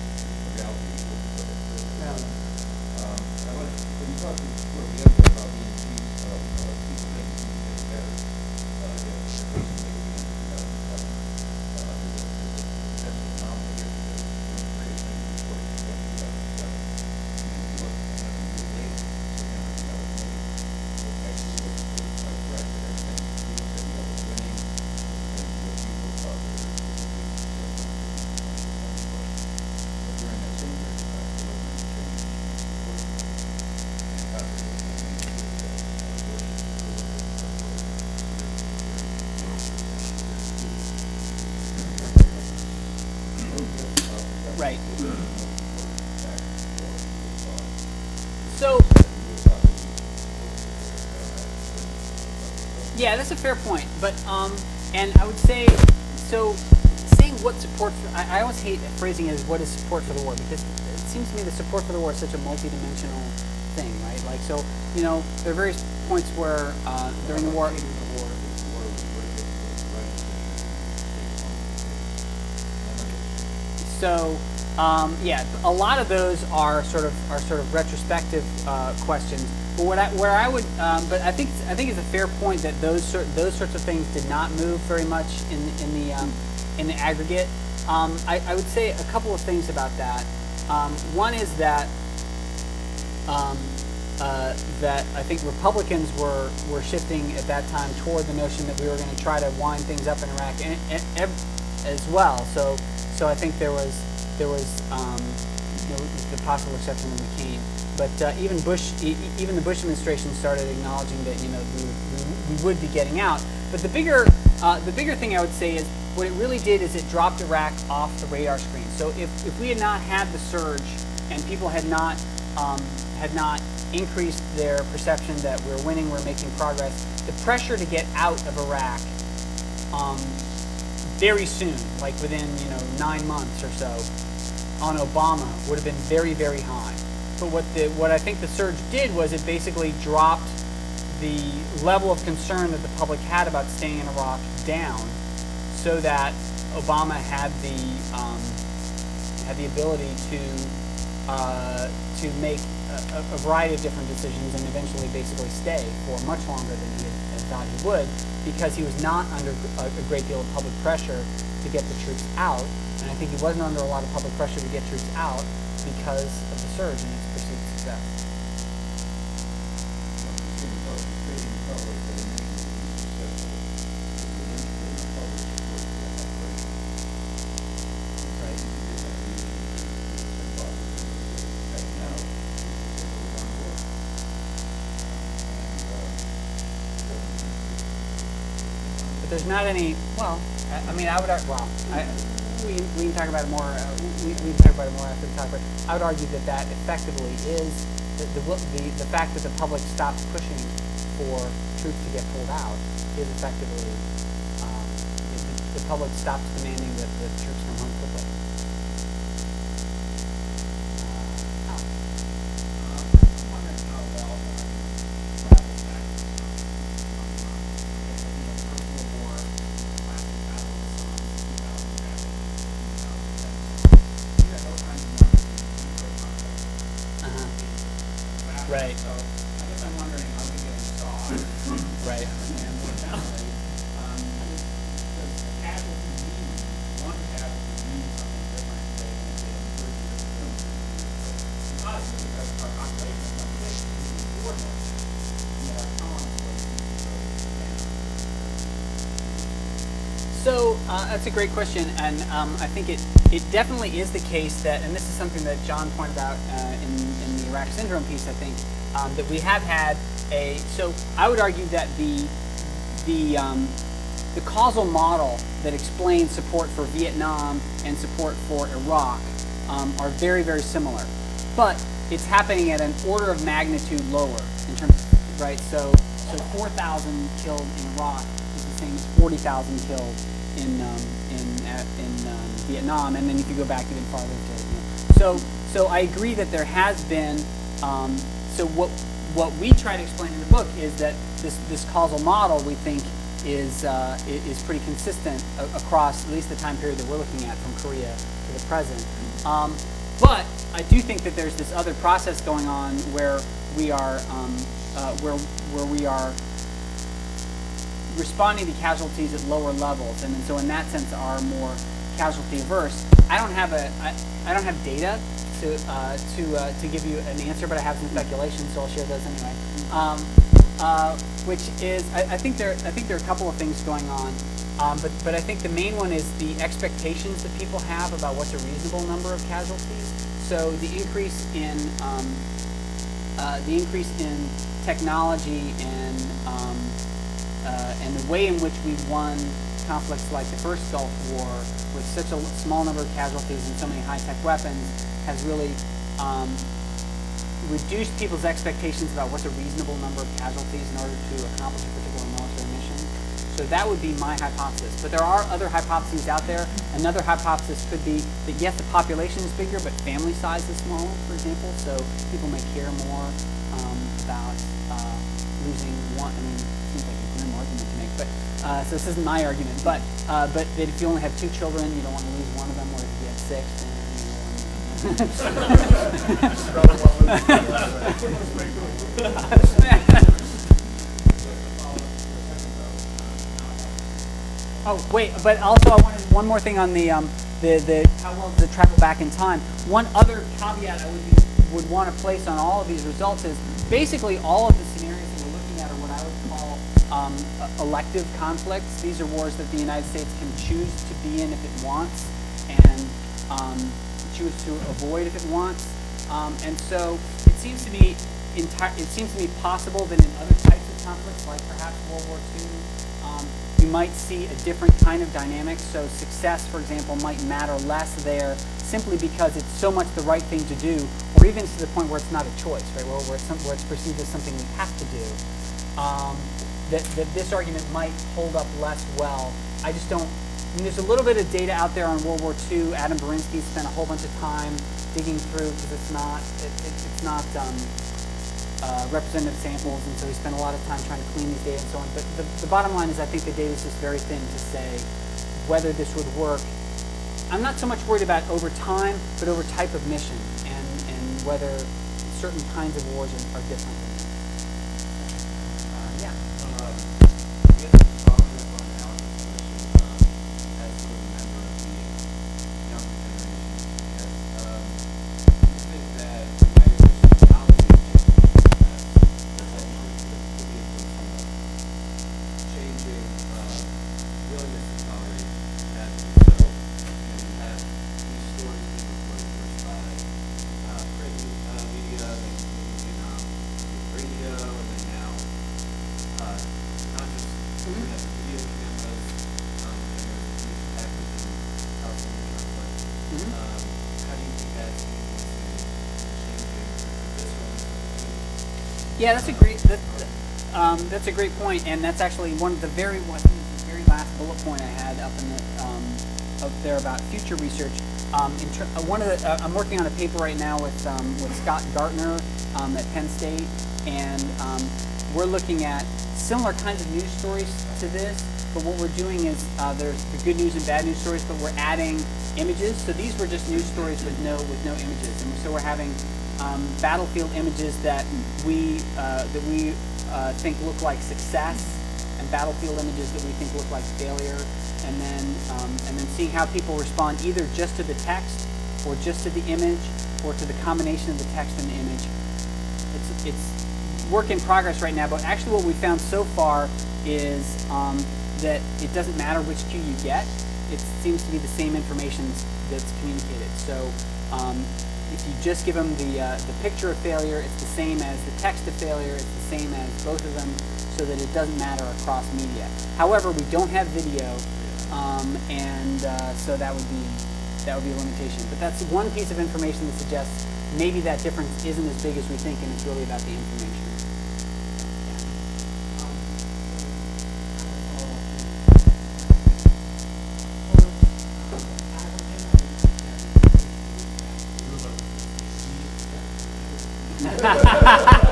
fair point. But um, and I would say so. Saying what support for I, I always hate phrasing it as what is support for the war because it seems to me that support for the war is such a multidimensional thing, right? Like so, you know, there are various points where uh, during the war. So um, yeah, a lot of those are sort of are sort of retrospective uh, questions. But what I, where I would, um, but I think I think it's a fair point that those sort those sorts of things did not move very much in in the um, in the aggregate. Um, I, I would say a couple of things about that. Um, one is that um, uh, that I think Republicans were were shifting at that time toward the notion that we were going to try to wind things up in Iraq and, and, and as well. So so I think there was there was um, you know, the possible exception of McCain, but uh, even Bush, even the Bush administration started acknowledging that you know we would, we would be getting out. But the bigger uh, the bigger thing I would say is what it really did is it dropped Iraq off the radar screen. So if, if we had not had the surge and people had not um, had not increased their perception that we're winning, we're making progress, the pressure to get out of Iraq um, very soon, like within you know nine months or so, on Obama would have been very very high. But what the what I think the surge did was it basically dropped the level of concern that the public had about staying in Iraq down, so that Obama had the um, had the ability to uh, to make a, a variety of different decisions and eventually basically stay for much longer than he had, thought he would because he was not under a, a great deal of public pressure to get the troops out. And I think he wasn't under a lot of public pressure to get troops out because of the surge and its perceived success. Not any. Well, I, I mean, I would. Well, I, we, we can talk about it more. Uh, we, we can talk about it more after the talk. But I would argue that that effectively is the the, the the fact that the public stopped pushing for troops to get pulled out is effectively um, the, the public stopped demanding that the troops Right. So I guess I'm wondering how we get saw. Right. And more generally, um, does casualty mean, one casualty mean something different today than it did thirty years ago? Us, because our population is not big, we can. And yet our tolerance was so down. So uh, that's a great question, and um, I think it, it definitely is the case that, and this is something that John pointed out uh, in, in the Iraq syndrome piece, I think, um, that we have had a. So I would argue that the the um, the causal model that explains support for Vietnam and support for Iraq um, are very very similar, but it's happening at an order of magnitude lower in terms, right? So so 4,000 killed in Iraq is the same as 40,000 killed in um, in uh, in um, Vietnam, and then you go back even farther to you know. so so I agree that there has been um, so what what we try to explain in the book is that this this causal model we think is, uh, is pretty consistent across at least the time period that we're looking at from Korea to the present. Um, but I do think that there's this other process going on where we are, um, uh, where, where we are responding to casualties at lower levels, and so in that sense are more casualty averse. I don't have a, I, I don't have data to uh, to uh, to give you an answer, but I have some speculation, so I'll share those anyway. Um, uh, which is, I, I think there, I think there are a couple of things going on, um, but but I think the main one is the expectations that people have about what's a reasonable number of casualties. So the increase in um, uh, the increase in technology and um, uh, and the way in which we've won conflicts like the first Gulf War with such a small number of casualties and so many high-tech weapons has really um, reduced people's expectations about what's a reasonable number of casualties in order to accomplish a particular military mission. So that would be my hypothesis. But there are other hypotheses out there. Another hypothesis could be that yes, the population is bigger, but family size is smaller, for example. So people may care more um, about uh, losing one. I mean, it seems like a grim argument to make, but uh, so this isn't my argument. But uh, but that if you only have two children, you don't want to lose one of them. Whereas if you have six, Oh, wait, but also I wanted one more thing on the, um, the, the, how well does it travel back in time? One other caveat I would, be, would want to place on all of these results is basically all of the scenarios that we're looking at are what I would call um, elective conflicts. These are wars that the United States can choose to be in if it wants and um, choose to avoid if it wants. Um, and so it seems to me it seems to me possible that in other types of conflicts, like perhaps World War II, um, you might see a different kind of dynamic. So success, for example, might matter less there simply because it's so much the right thing to do, or even to the point where it's not a choice, right? Where, where, it's, some, where it's perceived as something we have to do. That, that this argument might hold up less well. I just don't. I mean, there's a little bit of data out there on World War II. Adam Berinsky spent a whole bunch of time digging through because it's not it, it, it's not um, uh, representative samples, and so he spent a lot of time trying to clean these data and so on. But the, the bottom line is, I think the data is just very thin to say whether this would work. I'm not so much worried about over time, but over type of mission and, and whether certain kinds of wars are, are different. Yeah, that's a great that, um, that's a great point, and that's actually one of the very one the very last bullet point I had up in the um, up there about future research. Um, uh, one of the uh, I'm working on a paper right now with um, with Scott Gartner um, at Penn State, and um, we're looking at similar kinds of news stories to this. But what we're doing is uh, there's the good news and bad news stories, but we're adding images. So these were just news stories with no with no images, and so we're having um, battlefield images that we uh, that we uh, think look like success, and battlefield images that we think look like failure, and then um, and then seeing how people respond either just to the text, or just to the image, or to the combination of the text and the image. It's it's work in progress right now, but actually what we found so far is um, that it doesn't matter which cue you get. It seems to be the same information that's communicated. So um, if you just give them the, uh, the picture of failure, it's the same as the text of failure, it's the same as both of them, so that it doesn't matter across media. However, we don't have video, um, and uh, so that would be that would be a limitation. But that's one piece of information that suggests maybe that difference isn't as big as we think, and it's really about the information.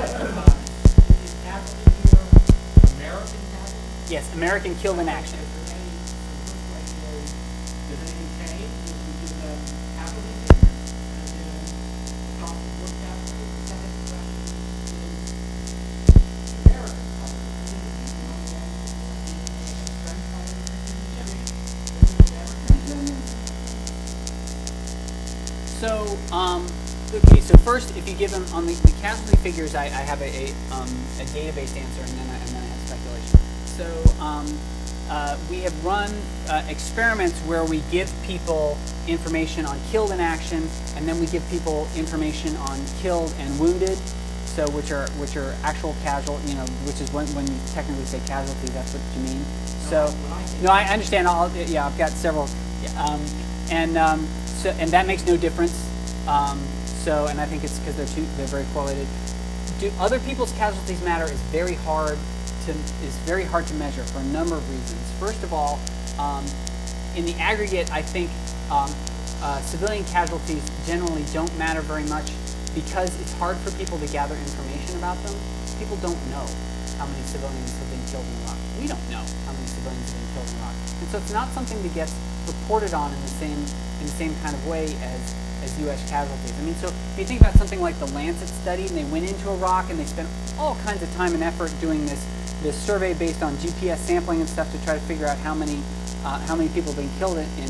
Yes, American Killed in Action. You give them on the, the casualty figures, I, I have a, a, um, a database answer and then I, and then I have speculation. So, um, uh, we have run uh, experiments where we give people information on killed in action, and then we give people information on killed and wounded. So, which are which are actual casual, you know, which is when, when you technically say casualty, that's what you mean. So, no, I understand. All yeah, I've got several, um, and um, so and that makes no difference. So, and I think it's because they're two, they're very correlated. Do other people's casualties matter is very hard to is very hard to measure for a number of reasons. First of all, um, in the aggregate, I think um, uh, civilian casualties generally don't matter very much because it's hard for people to gather information about them. People don't know how many civilians have been killed in Iraq. We don't know how many civilians have been killed in Iraq, and so it's not something that gets reported on in the same in the same kind of way as as U.S. casualties. I mean, so if you think about something like the Lancet study, and they went into Iraq and they spent all kinds of time and effort doing this this survey based on GPS sampling and stuff to try to figure out how many uh, how many people have been killed in, in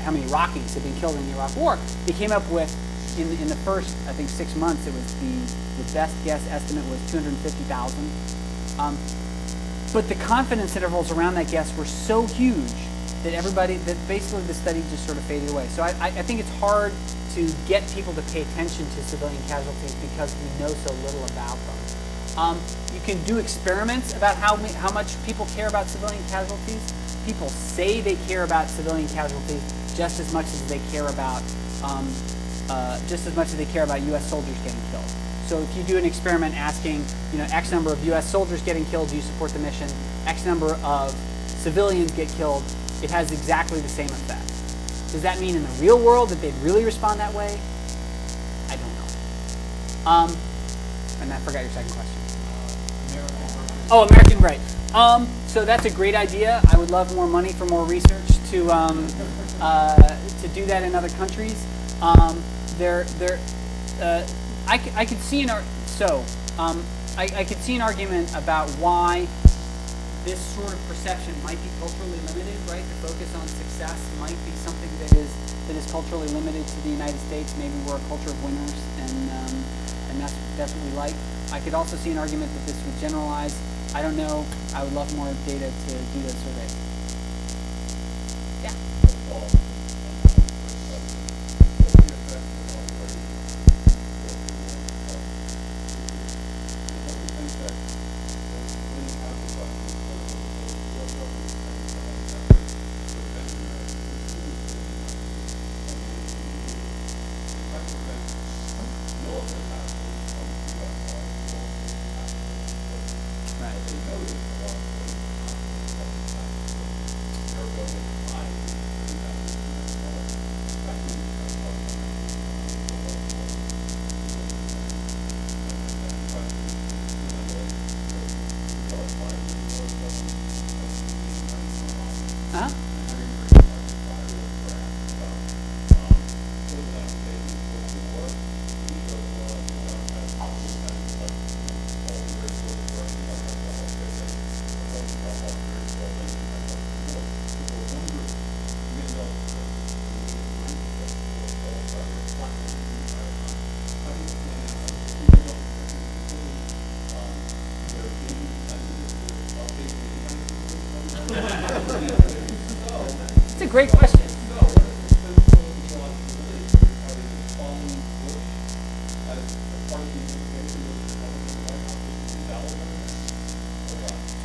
how many Iraqis have been killed in the Iraq War. They came up with in in the first I think six months it was the the best guess estimate was 250,000. Um, but the confidence intervals around that guess were so huge that everybody that basically the study just sort of faded away. So I, I, think it's hard to get people to pay attention to civilian casualties because we know so little about them. Um, you can do experiments about how how much people care about civilian casualties. People say they care about civilian casualties just as much as they care about um, uh, just as much as they care about U.S. soldiers getting killed. So if you do an experiment asking, you know, X number of U.S. soldiers getting killed, do you support the mission? X number of civilians get killed, it has exactly the same effect. Does that mean in the real world that they'd really respond that way? I don't know. Um, and I forgot your second question. Oh, American, right. Um, so that's a great idea. I would love more money for more research to um, uh, to do that in other countries. Um, there, there, uh, I, I could see an ar- so um, I, I could see an argument about why this sort of perception might be culturally limited, right? The focus on success might be something that is that is culturally limited to the United States. Maybe we're a culture of winners, and um, and that's that's what we like. I could also see an argument that this would generalize. I don't know. I would love more data to do those surveys. Yeah.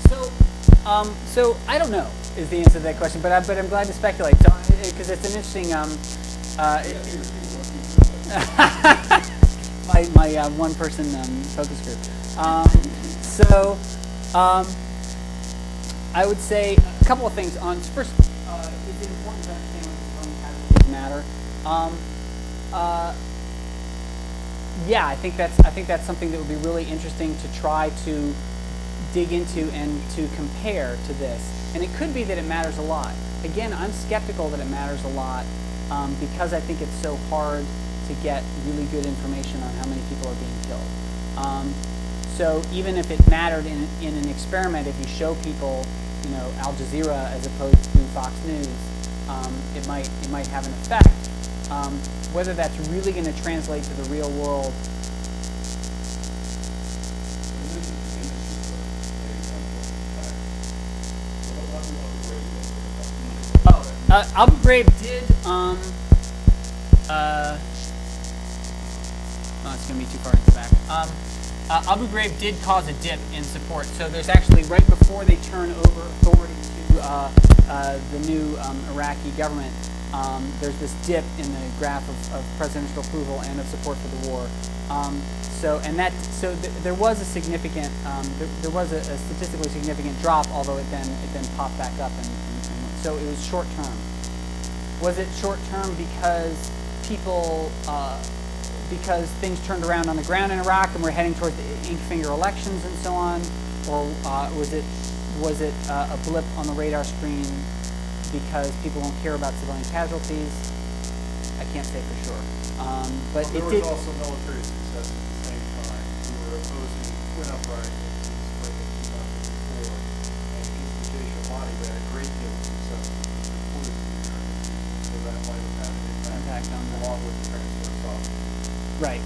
So, um, so I don't know is the answer to that question, but I, but I'm glad to speculate. So, because it's an interesting. Um, uh, my my uh, one person um, focus group. Um, so, um, I would say a couple of things on first. Uh, it's important to understand what civilian casualties matter. Yeah, I think that's I think that's something that would be really interesting to try to dig into and to compare to this. And it could be that it matters a lot. Again, I'm skeptical that it matters a lot um, because I think it's so hard to get really good information on how many people are being killed. Um, so even if it mattered in, in an experiment, if you show people, you know, Al Jazeera as opposed to Fox News, um, it might it might have an effect. Um, whether that's really going to translate to the real world, Oh, uh, Abu Ghraib did. Um, uh, oh, it's going to be too far into the back. Um, uh, Abu Ghraib did cause a dip in support. So there's actually right before they turn over authority to uh, uh, the new um, Iraqi government. Um, there's this dip in the graph of, of presidential approval and of support for the war. Um, so and that so th- there was a significant um, there, there was a, a statistically significant drop, although it then it then popped back up and, and, and so it was short term. Was it short term because people, uh, because things turned around on the ground in Iraq and we're heading toward the ink finger elections and so on, or uh, was it was it uh, a blip on the radar screen because people won't care about civilian casualties? I can't say for sure, um, but Well, it there did. was also military success at the same time. We were opposing twin uprisings in the spring of two thousand and four. And Keith Shamani, we had a great deal of success with the. So that might have had an Impact impact on the- along with the transfer of sovereignty. Right,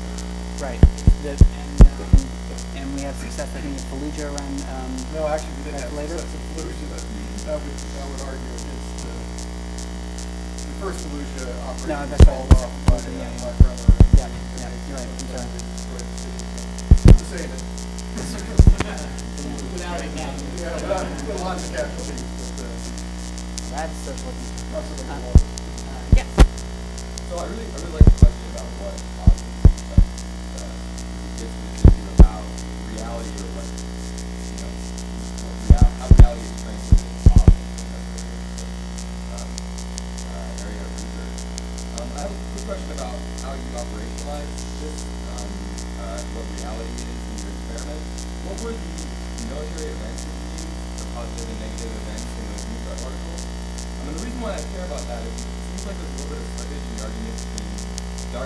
right. The, and, um, and we had success, I think, in Fallujah around. Um, No, actually, we didn't have later? success in Fallujah. That, that would, that would argue against the, the first Fallujah operation No, was that's right. called off by, Yeah, yeah. my brother. Yeah, yeah, you're right. I'm sorry. They destroyed the city. So, Just saying that. Without a cap. Yeah, without, with lots of casualties, but, uh, that's social. not so Uh, much. uh, yes. So I really, I really like the question about what causes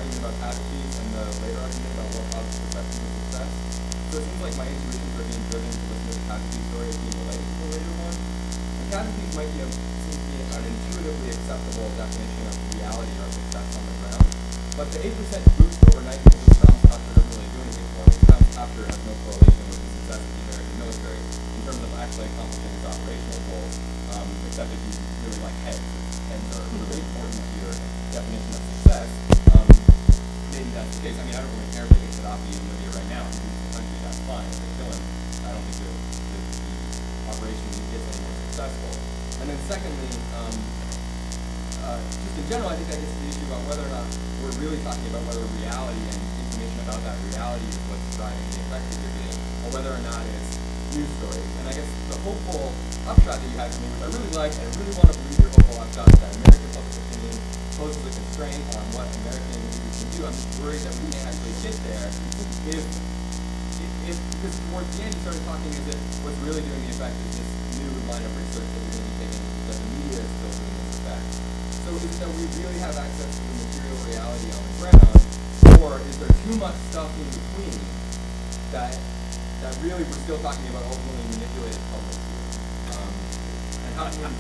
argument about casualties and the later argument about what causes perception of success. So it seems like my intuitions are being driven to listen to the casualty story as being related to the later one. And casualties might be a, seem to be an intuitively acceptable definition of reality or success on the ground. But the 8% boost overnight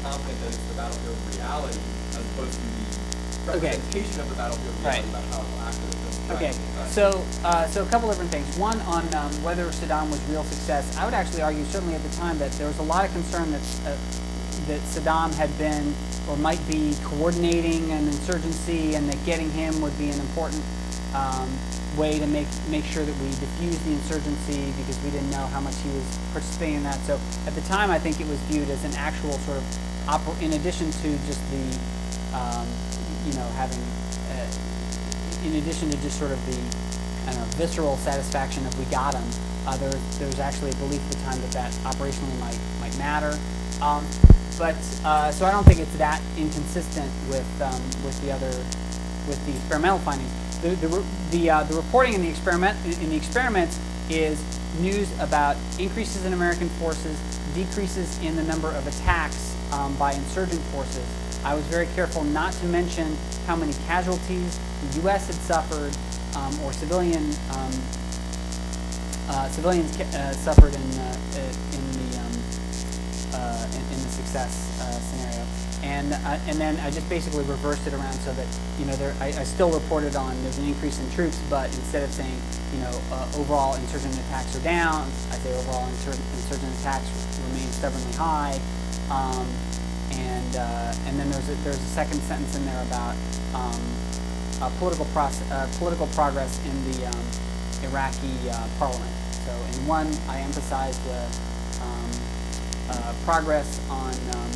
confident that it's the battlefield reality as opposed to the Okay. representation of the battlefield of Right. reality about powerful activism? Okay, driving the effect? so uh, so a couple different things. One on um, whether Saddam was real success. I would actually argue, certainly at the time, that there was a lot of concern that uh, that Saddam had been or might be coordinating an insurgency, and that getting him would be an important um, way to make make sure that we diffuse the insurgency because we didn't know how much he was participating in that. So at the time, I think it was viewed as an actual sort of in addition to just the um, you know having. Uh, in addition to just sort of the know, visceral satisfaction of we got them, uh, there, there's actually a belief at the time that that operationally might might matter. Um, but uh, so I don't think it's that inconsistent with um, with the other with the experimental findings. The the the, uh, the reporting in the experiment in the experiments is news about increases in American forces, decreases in the number of attacks um, by insurgent forces, I was very careful not to mention how many casualties the U.S. had suffered um, or civilian um, uh, civilians uh, suffered in uh, in the um, uh, in, in the success uh, scenario, and and then I just basically reversed it around so that you know there I, I still reported on there's an increase in troops, but instead of saying you know overall insurgent attacks are down, I say overall insur- insurgent attacks remain stubbornly high, um, and uh, and then there's a, there's a second sentence in there about um, uh, political process, uh, political progress in the um, Iraqi uh, parliament. So in one, I emphasized the um, uh, progress on um,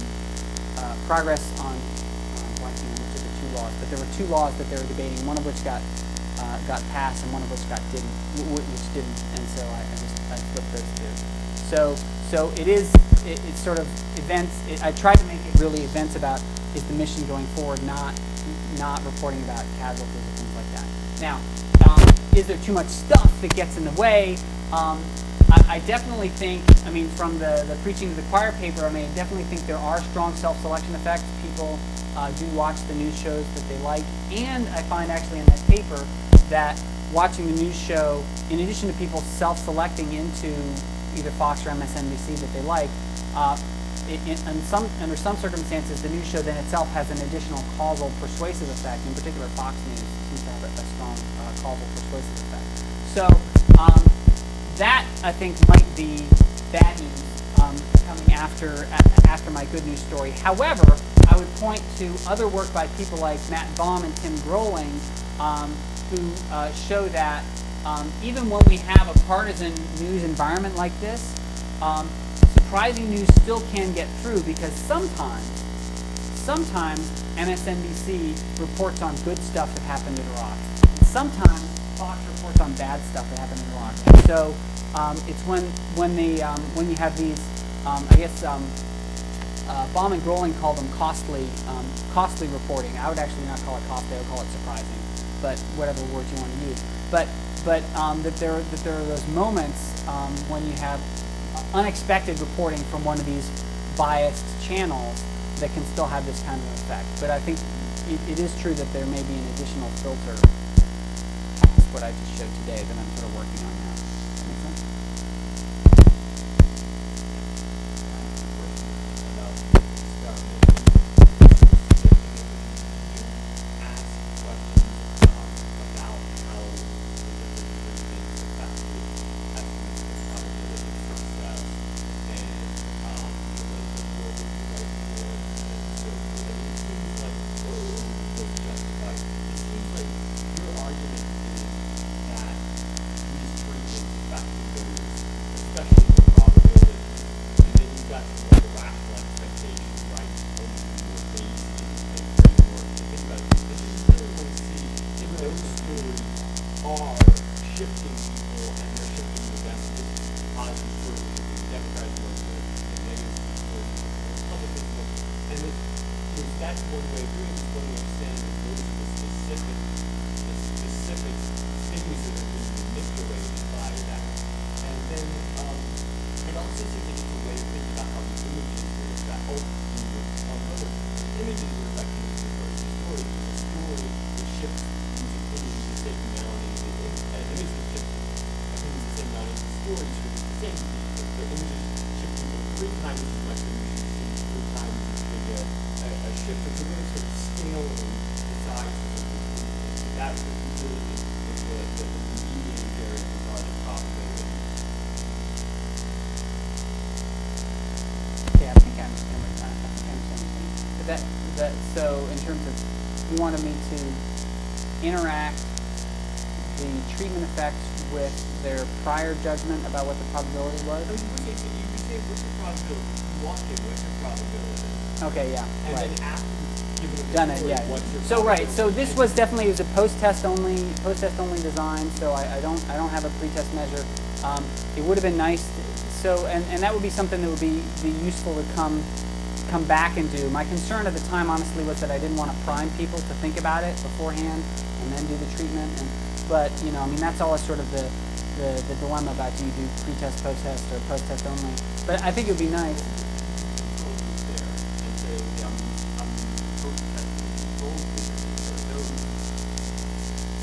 uh, progress on uh, blanking on which of the two laws, but there were two laws that they were debating. One of which got got passed, and one of which got didn't, which didn't. And so I, I just I flipped those two. So so it is it, it's sort of events. It, I tried to make it really events about is the mission going forward, not not reporting about casualties or things like that. Now, um, is there too much stuff that gets in the way? Um, I, I definitely think, I mean, from the, the Preaching to the Choir paper, I mean, I definitely think there are strong self-selection effects. People uh, do watch the news shows that they like. And I find actually in that paper that watching the news show, in addition to people self-selecting into either Fox or MSNBC that they like, uh, some, under some circumstances, the news show then itself has an additional causal persuasive effect. In particular, Fox News seems to have a, strong uh, causal persuasive effect. So um, that I think might be bad news um, coming after after my good news story. However, I would point to other work by people like Matt Baum and Tim Groeling, um, who uh, show that um, even when we have a partisan news environment like this, um, surprising news still can get through because sometimes, sometimes MSNBC reports on good stuff that happened in Iraq. Sometimes Fox reports on bad stuff that happened in Iraq. And so um, it's when when the um, when you have these, um, I guess. Um, uh, Baum and Groeling call them costly, costly reporting. I would actually not call it costly. I would call it surprising, but whatever words you want to use. But but um, that there that there are those moments um, when you have unexpected reporting from one of these biased channels that can still have this kind of effect. But I think it, it is true that there may be an additional filter past what I just showed today that I'm sort of working on now. Wanted me to interact the treatment effects with their prior judgment about what the probability was? Mean, you say, you say, what's your probability? You walk in, what's your probability? Okay, yeah, And right. then after you've the Done it, yeah. So, right, so this was definitely, it was a post-test only, post-test only design, so I, I don't, I don't have a pre-test measure. Um, it would have been nice, to- so, and, and that would be something that would be, be useful to come, come back and do. My concern at the time honestly was that I didn't want to prime people to think about it beforehand and then do the treatment and, but, you know, I mean, that's all sort of the, the, the dilemma about do you do pre-test, post-test, or post-test only. But I think it would be nice.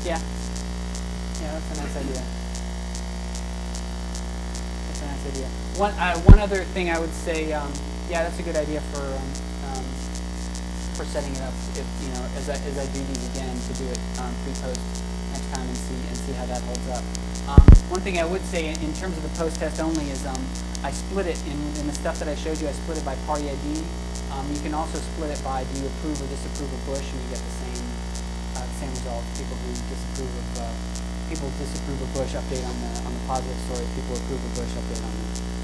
Yeah. Yeah, that's a nice idea. That's a nice idea. One, uh, one other thing I would say, um, yeah, that's a good idea for um, um, for setting it up. If you know, as I, as I do these again, to do it um, pre-post next time and see and see how that holds up. Um, one thing I would say in, terms of the post-test only is um, I split it in, in the stuff that I showed you. I split it by party ID. Um, you can also split it by do you approve or disapprove of Bush, and you get the same uh, same result. People who disapprove of uh, people disapprove of Bush update on the on the positive stories. People approve of Bush update on the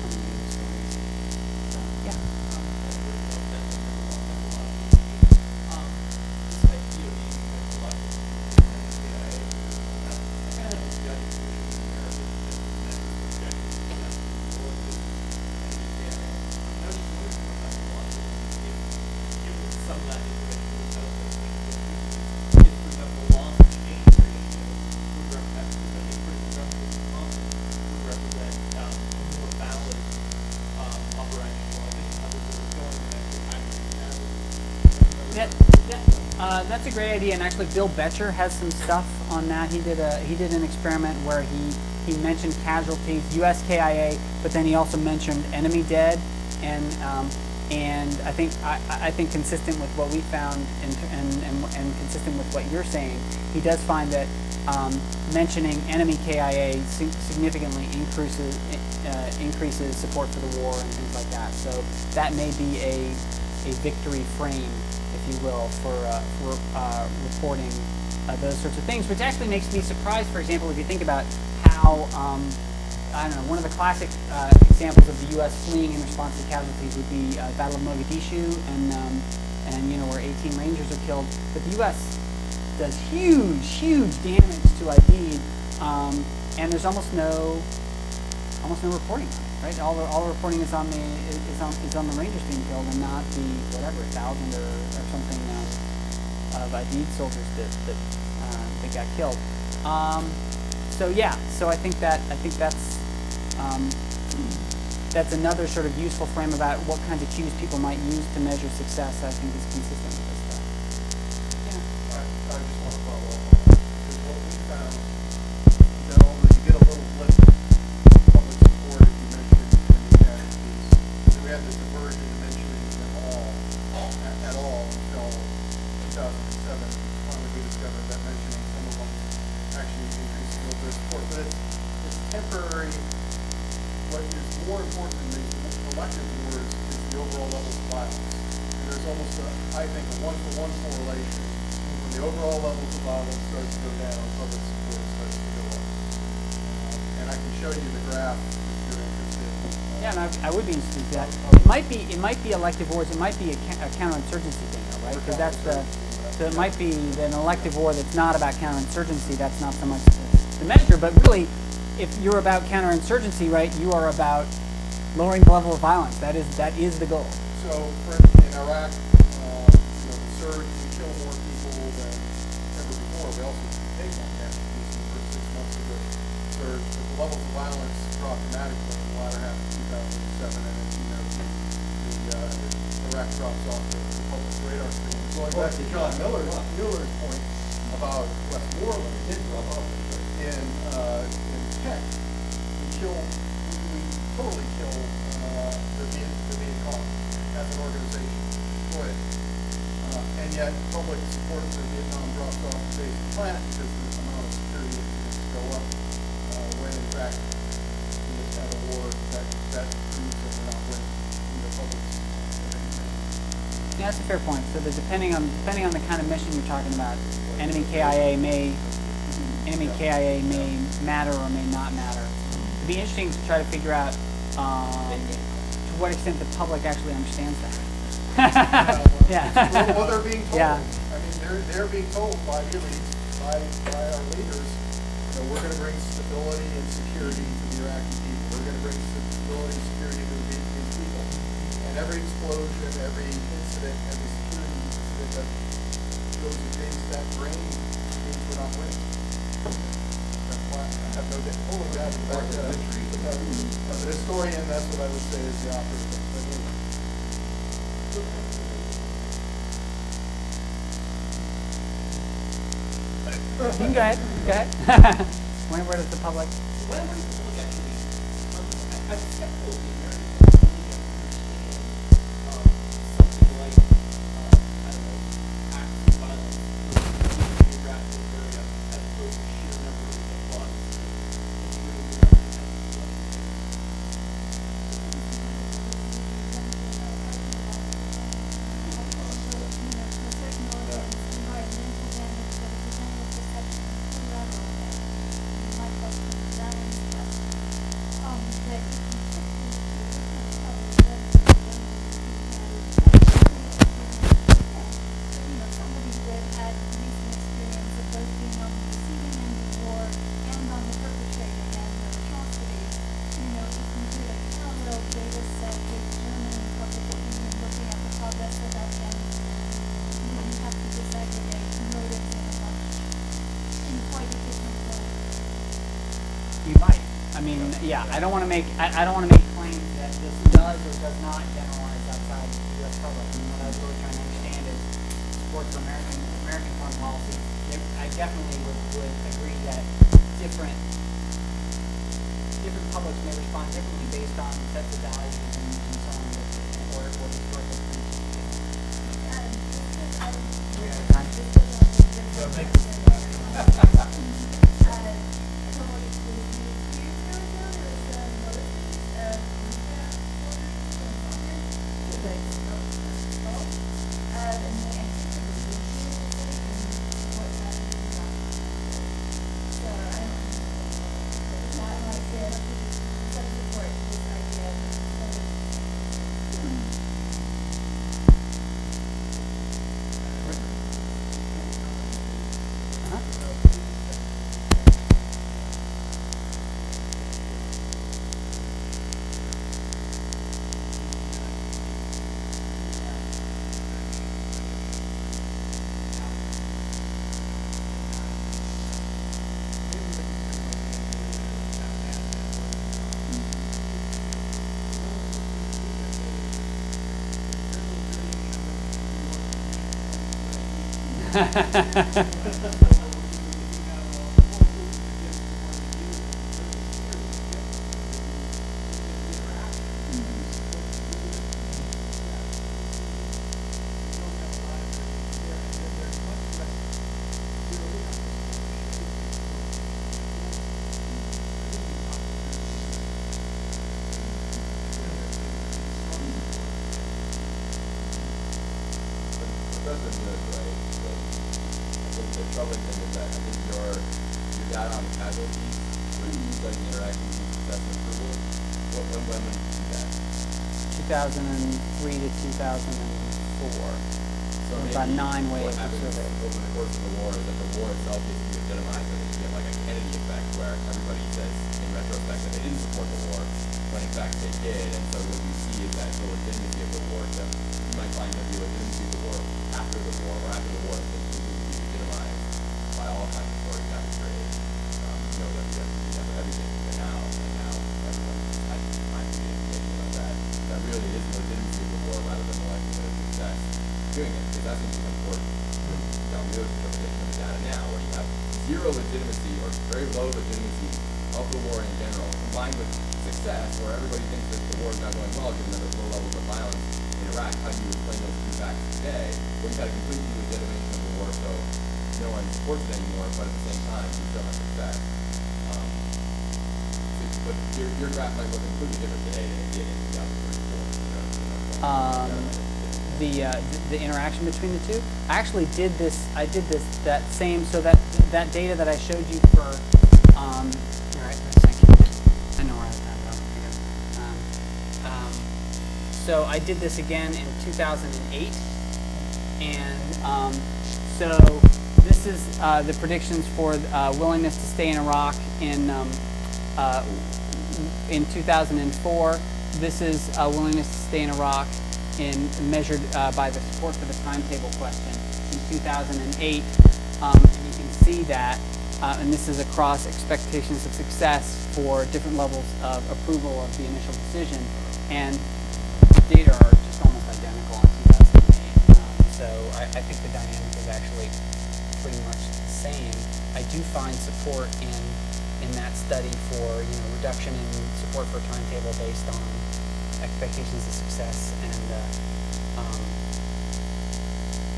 a great idea, and actually, Bill Boettcher has some stuff on that. He did a he did an experiment where he he mentioned casualties, USKIA, but then he also mentioned enemy dead, and um, and I think I, I think consistent with what we found and, and, and, and consistent with what you're saying, he does find that um, mentioning enemy KIA significantly increases uh, increases support for the war and things like that. So that may be a a victory frame, if you will, for uh, for uh, reporting uh, those sorts of things. Which actually makes me surprised. For example, if you think about how um, I don't know, one of the classic uh, examples of the U.S. fleeing in response to casualties would be uh, Battle of Mogadishu, and um, and you know where 18 Rangers are killed. But the U.S. does huge, huge damage to Aidid, um, and there's almost no almost no reporting on it, right? All the all the reporting is on the is on is on the Rangers being killed, and not the whatever thousand or, or something um, of Aidid soldiers that that uh, that got killed. Um, so yeah, so I think that I think that's um, that's another sort of useful frame about what kinds of cues people might use to measure success. I think is consistent with this stuff. Yeah. I, I just want to follow up on that, because what we found, that although you get a little blip in public support if you mention enemy casualties, that we had this aversion to mentioning them all, at, at all, until two thousand and seven, finally we discovered that mentioning some of them actually increases military support, but it's, it's temporary. What is more important than these elective wars is the overall levels of violence. And there's almost a, I think, a one-to-one correlation. When the overall levels of violence starts to go down, public support starts to go up. Uh, And I can show you the graph if you're interested. Uh, Yeah, and I, would be interested in that. It might be it might be elective wars. It might be a, ca- a counterinsurgency thing, though, right? Because that's the so it might be an elective war that's not about counterinsurgency. That's not so much the, the measure, but really, if you're about counterinsurgency, right, you are about lowering the level of violence. That is that is the goal. So, for instance, in Iraq, uh, you know, the surge, we kill more people than ever before. We also take more casualties in the first six months of the surge, but the levels of violence dropped dramatically in the latter half 2007, and as you know, the, the uh, Iraq drops off the, the public radar screen. Going back to John Mueller, Mueller's point about Westmoreland, it did drop off in uh, in Tet. We kill, we totally kill uh, the Viet, the Viet Cong as an organization. Ahead. Uh, and yet, public support for Vietnam drops off the face of the planet because the amount of security incidents go up. Uh, when in fact, in this kind of war, that that proves that we're not winning. The public Yeah, that's a fair point. So the, depending on depending on the kind of mission you're talking about, enemy KIA may enemy KIA may matter or may not matter. It'd be interesting to try to figure out um, to what extent the public actually understands that. yeah. well, well, they're being told. Yeah. I mean, they're, they're being told by the by, by our leaders, know, we're gonna bring stability and security to the Iraqi people. We're gonna bring stability and security to the Vietnamese people. And every explosion, every incident, every security incident that goes against that grain means we're not winning. That's why, I have no doubt, God, back that. As an historian, that's what I would say is the opposite. But anyway. You can go ahead. Go ahead. when, where does the public? I don't want to make. I, I don't want to make Ha ha ha ha ha. Data on casualties, when you study interaction between success and approval, what, when, when would you do that? 2003 to 2004. So About nine waves of survey. Over the course of the war is that the war itself gets de-legitimized and you get like a Kennedy effect where everybody says in retrospect that they didn't support the war, when in fact they did, and so what you see is that the legitimacy of the war, so you might find that the legitimacy of the war after the war, or after the war, is completely legitimized by all kinds of stories that we create. Um, you know, that we have, we have everything and now, and now everyone has time to be educated about that. That really is the legitimacy of the war rather than the likelihood of success doing it, because that seems comport with John interpretation of the data now, where you have zero legitimacy or very low legitimacy of the war in general, combined with success, where everybody thinks that the war is not going well, given that there's low levels of violence in Iraq. How do you explain those two facts today? Well, you've got a complete delegitimation of the war, so no one supports it anymore, but at the same time, you still have success. Um, but your, your graph might look completely different today than it did in 2003 you know, Um, so- the, uh, the interaction between the two. I actually did this. I did this that same. So that that data that I showed you for. Um, all right, wait a. I know where I have that. Um, um, so I did this again in 2008, and um, so this is uh, the predictions for uh, willingness to stay in Iraq in um, uh, in 2004. This is uh, willingness to stay in Iraq in measured uh, by the support for the timetable question in 2008, um, and you can see that uh, and this is across expectations of success for different levels of approval of the initial decision. And the data are just almost identical in 2008. Um, so I, I think the dynamic is actually pretty much the same. I do find support in in that study for you know reduction in support for timetable based on expectations of success and uh, um,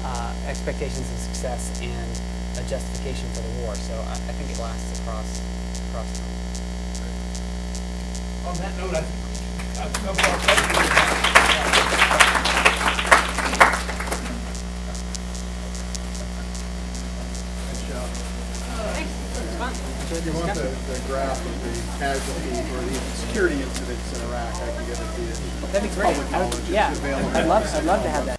uh, expectations of success and a justification for the war. So I, I think it lasts across across time. On that note, I think, no If you want the, the graph of the casualty or the security incidents in Iraq, I can get it to you. That'd be great. Public I would- knowledge, it's yeah, available. I'd love I'd love to have that.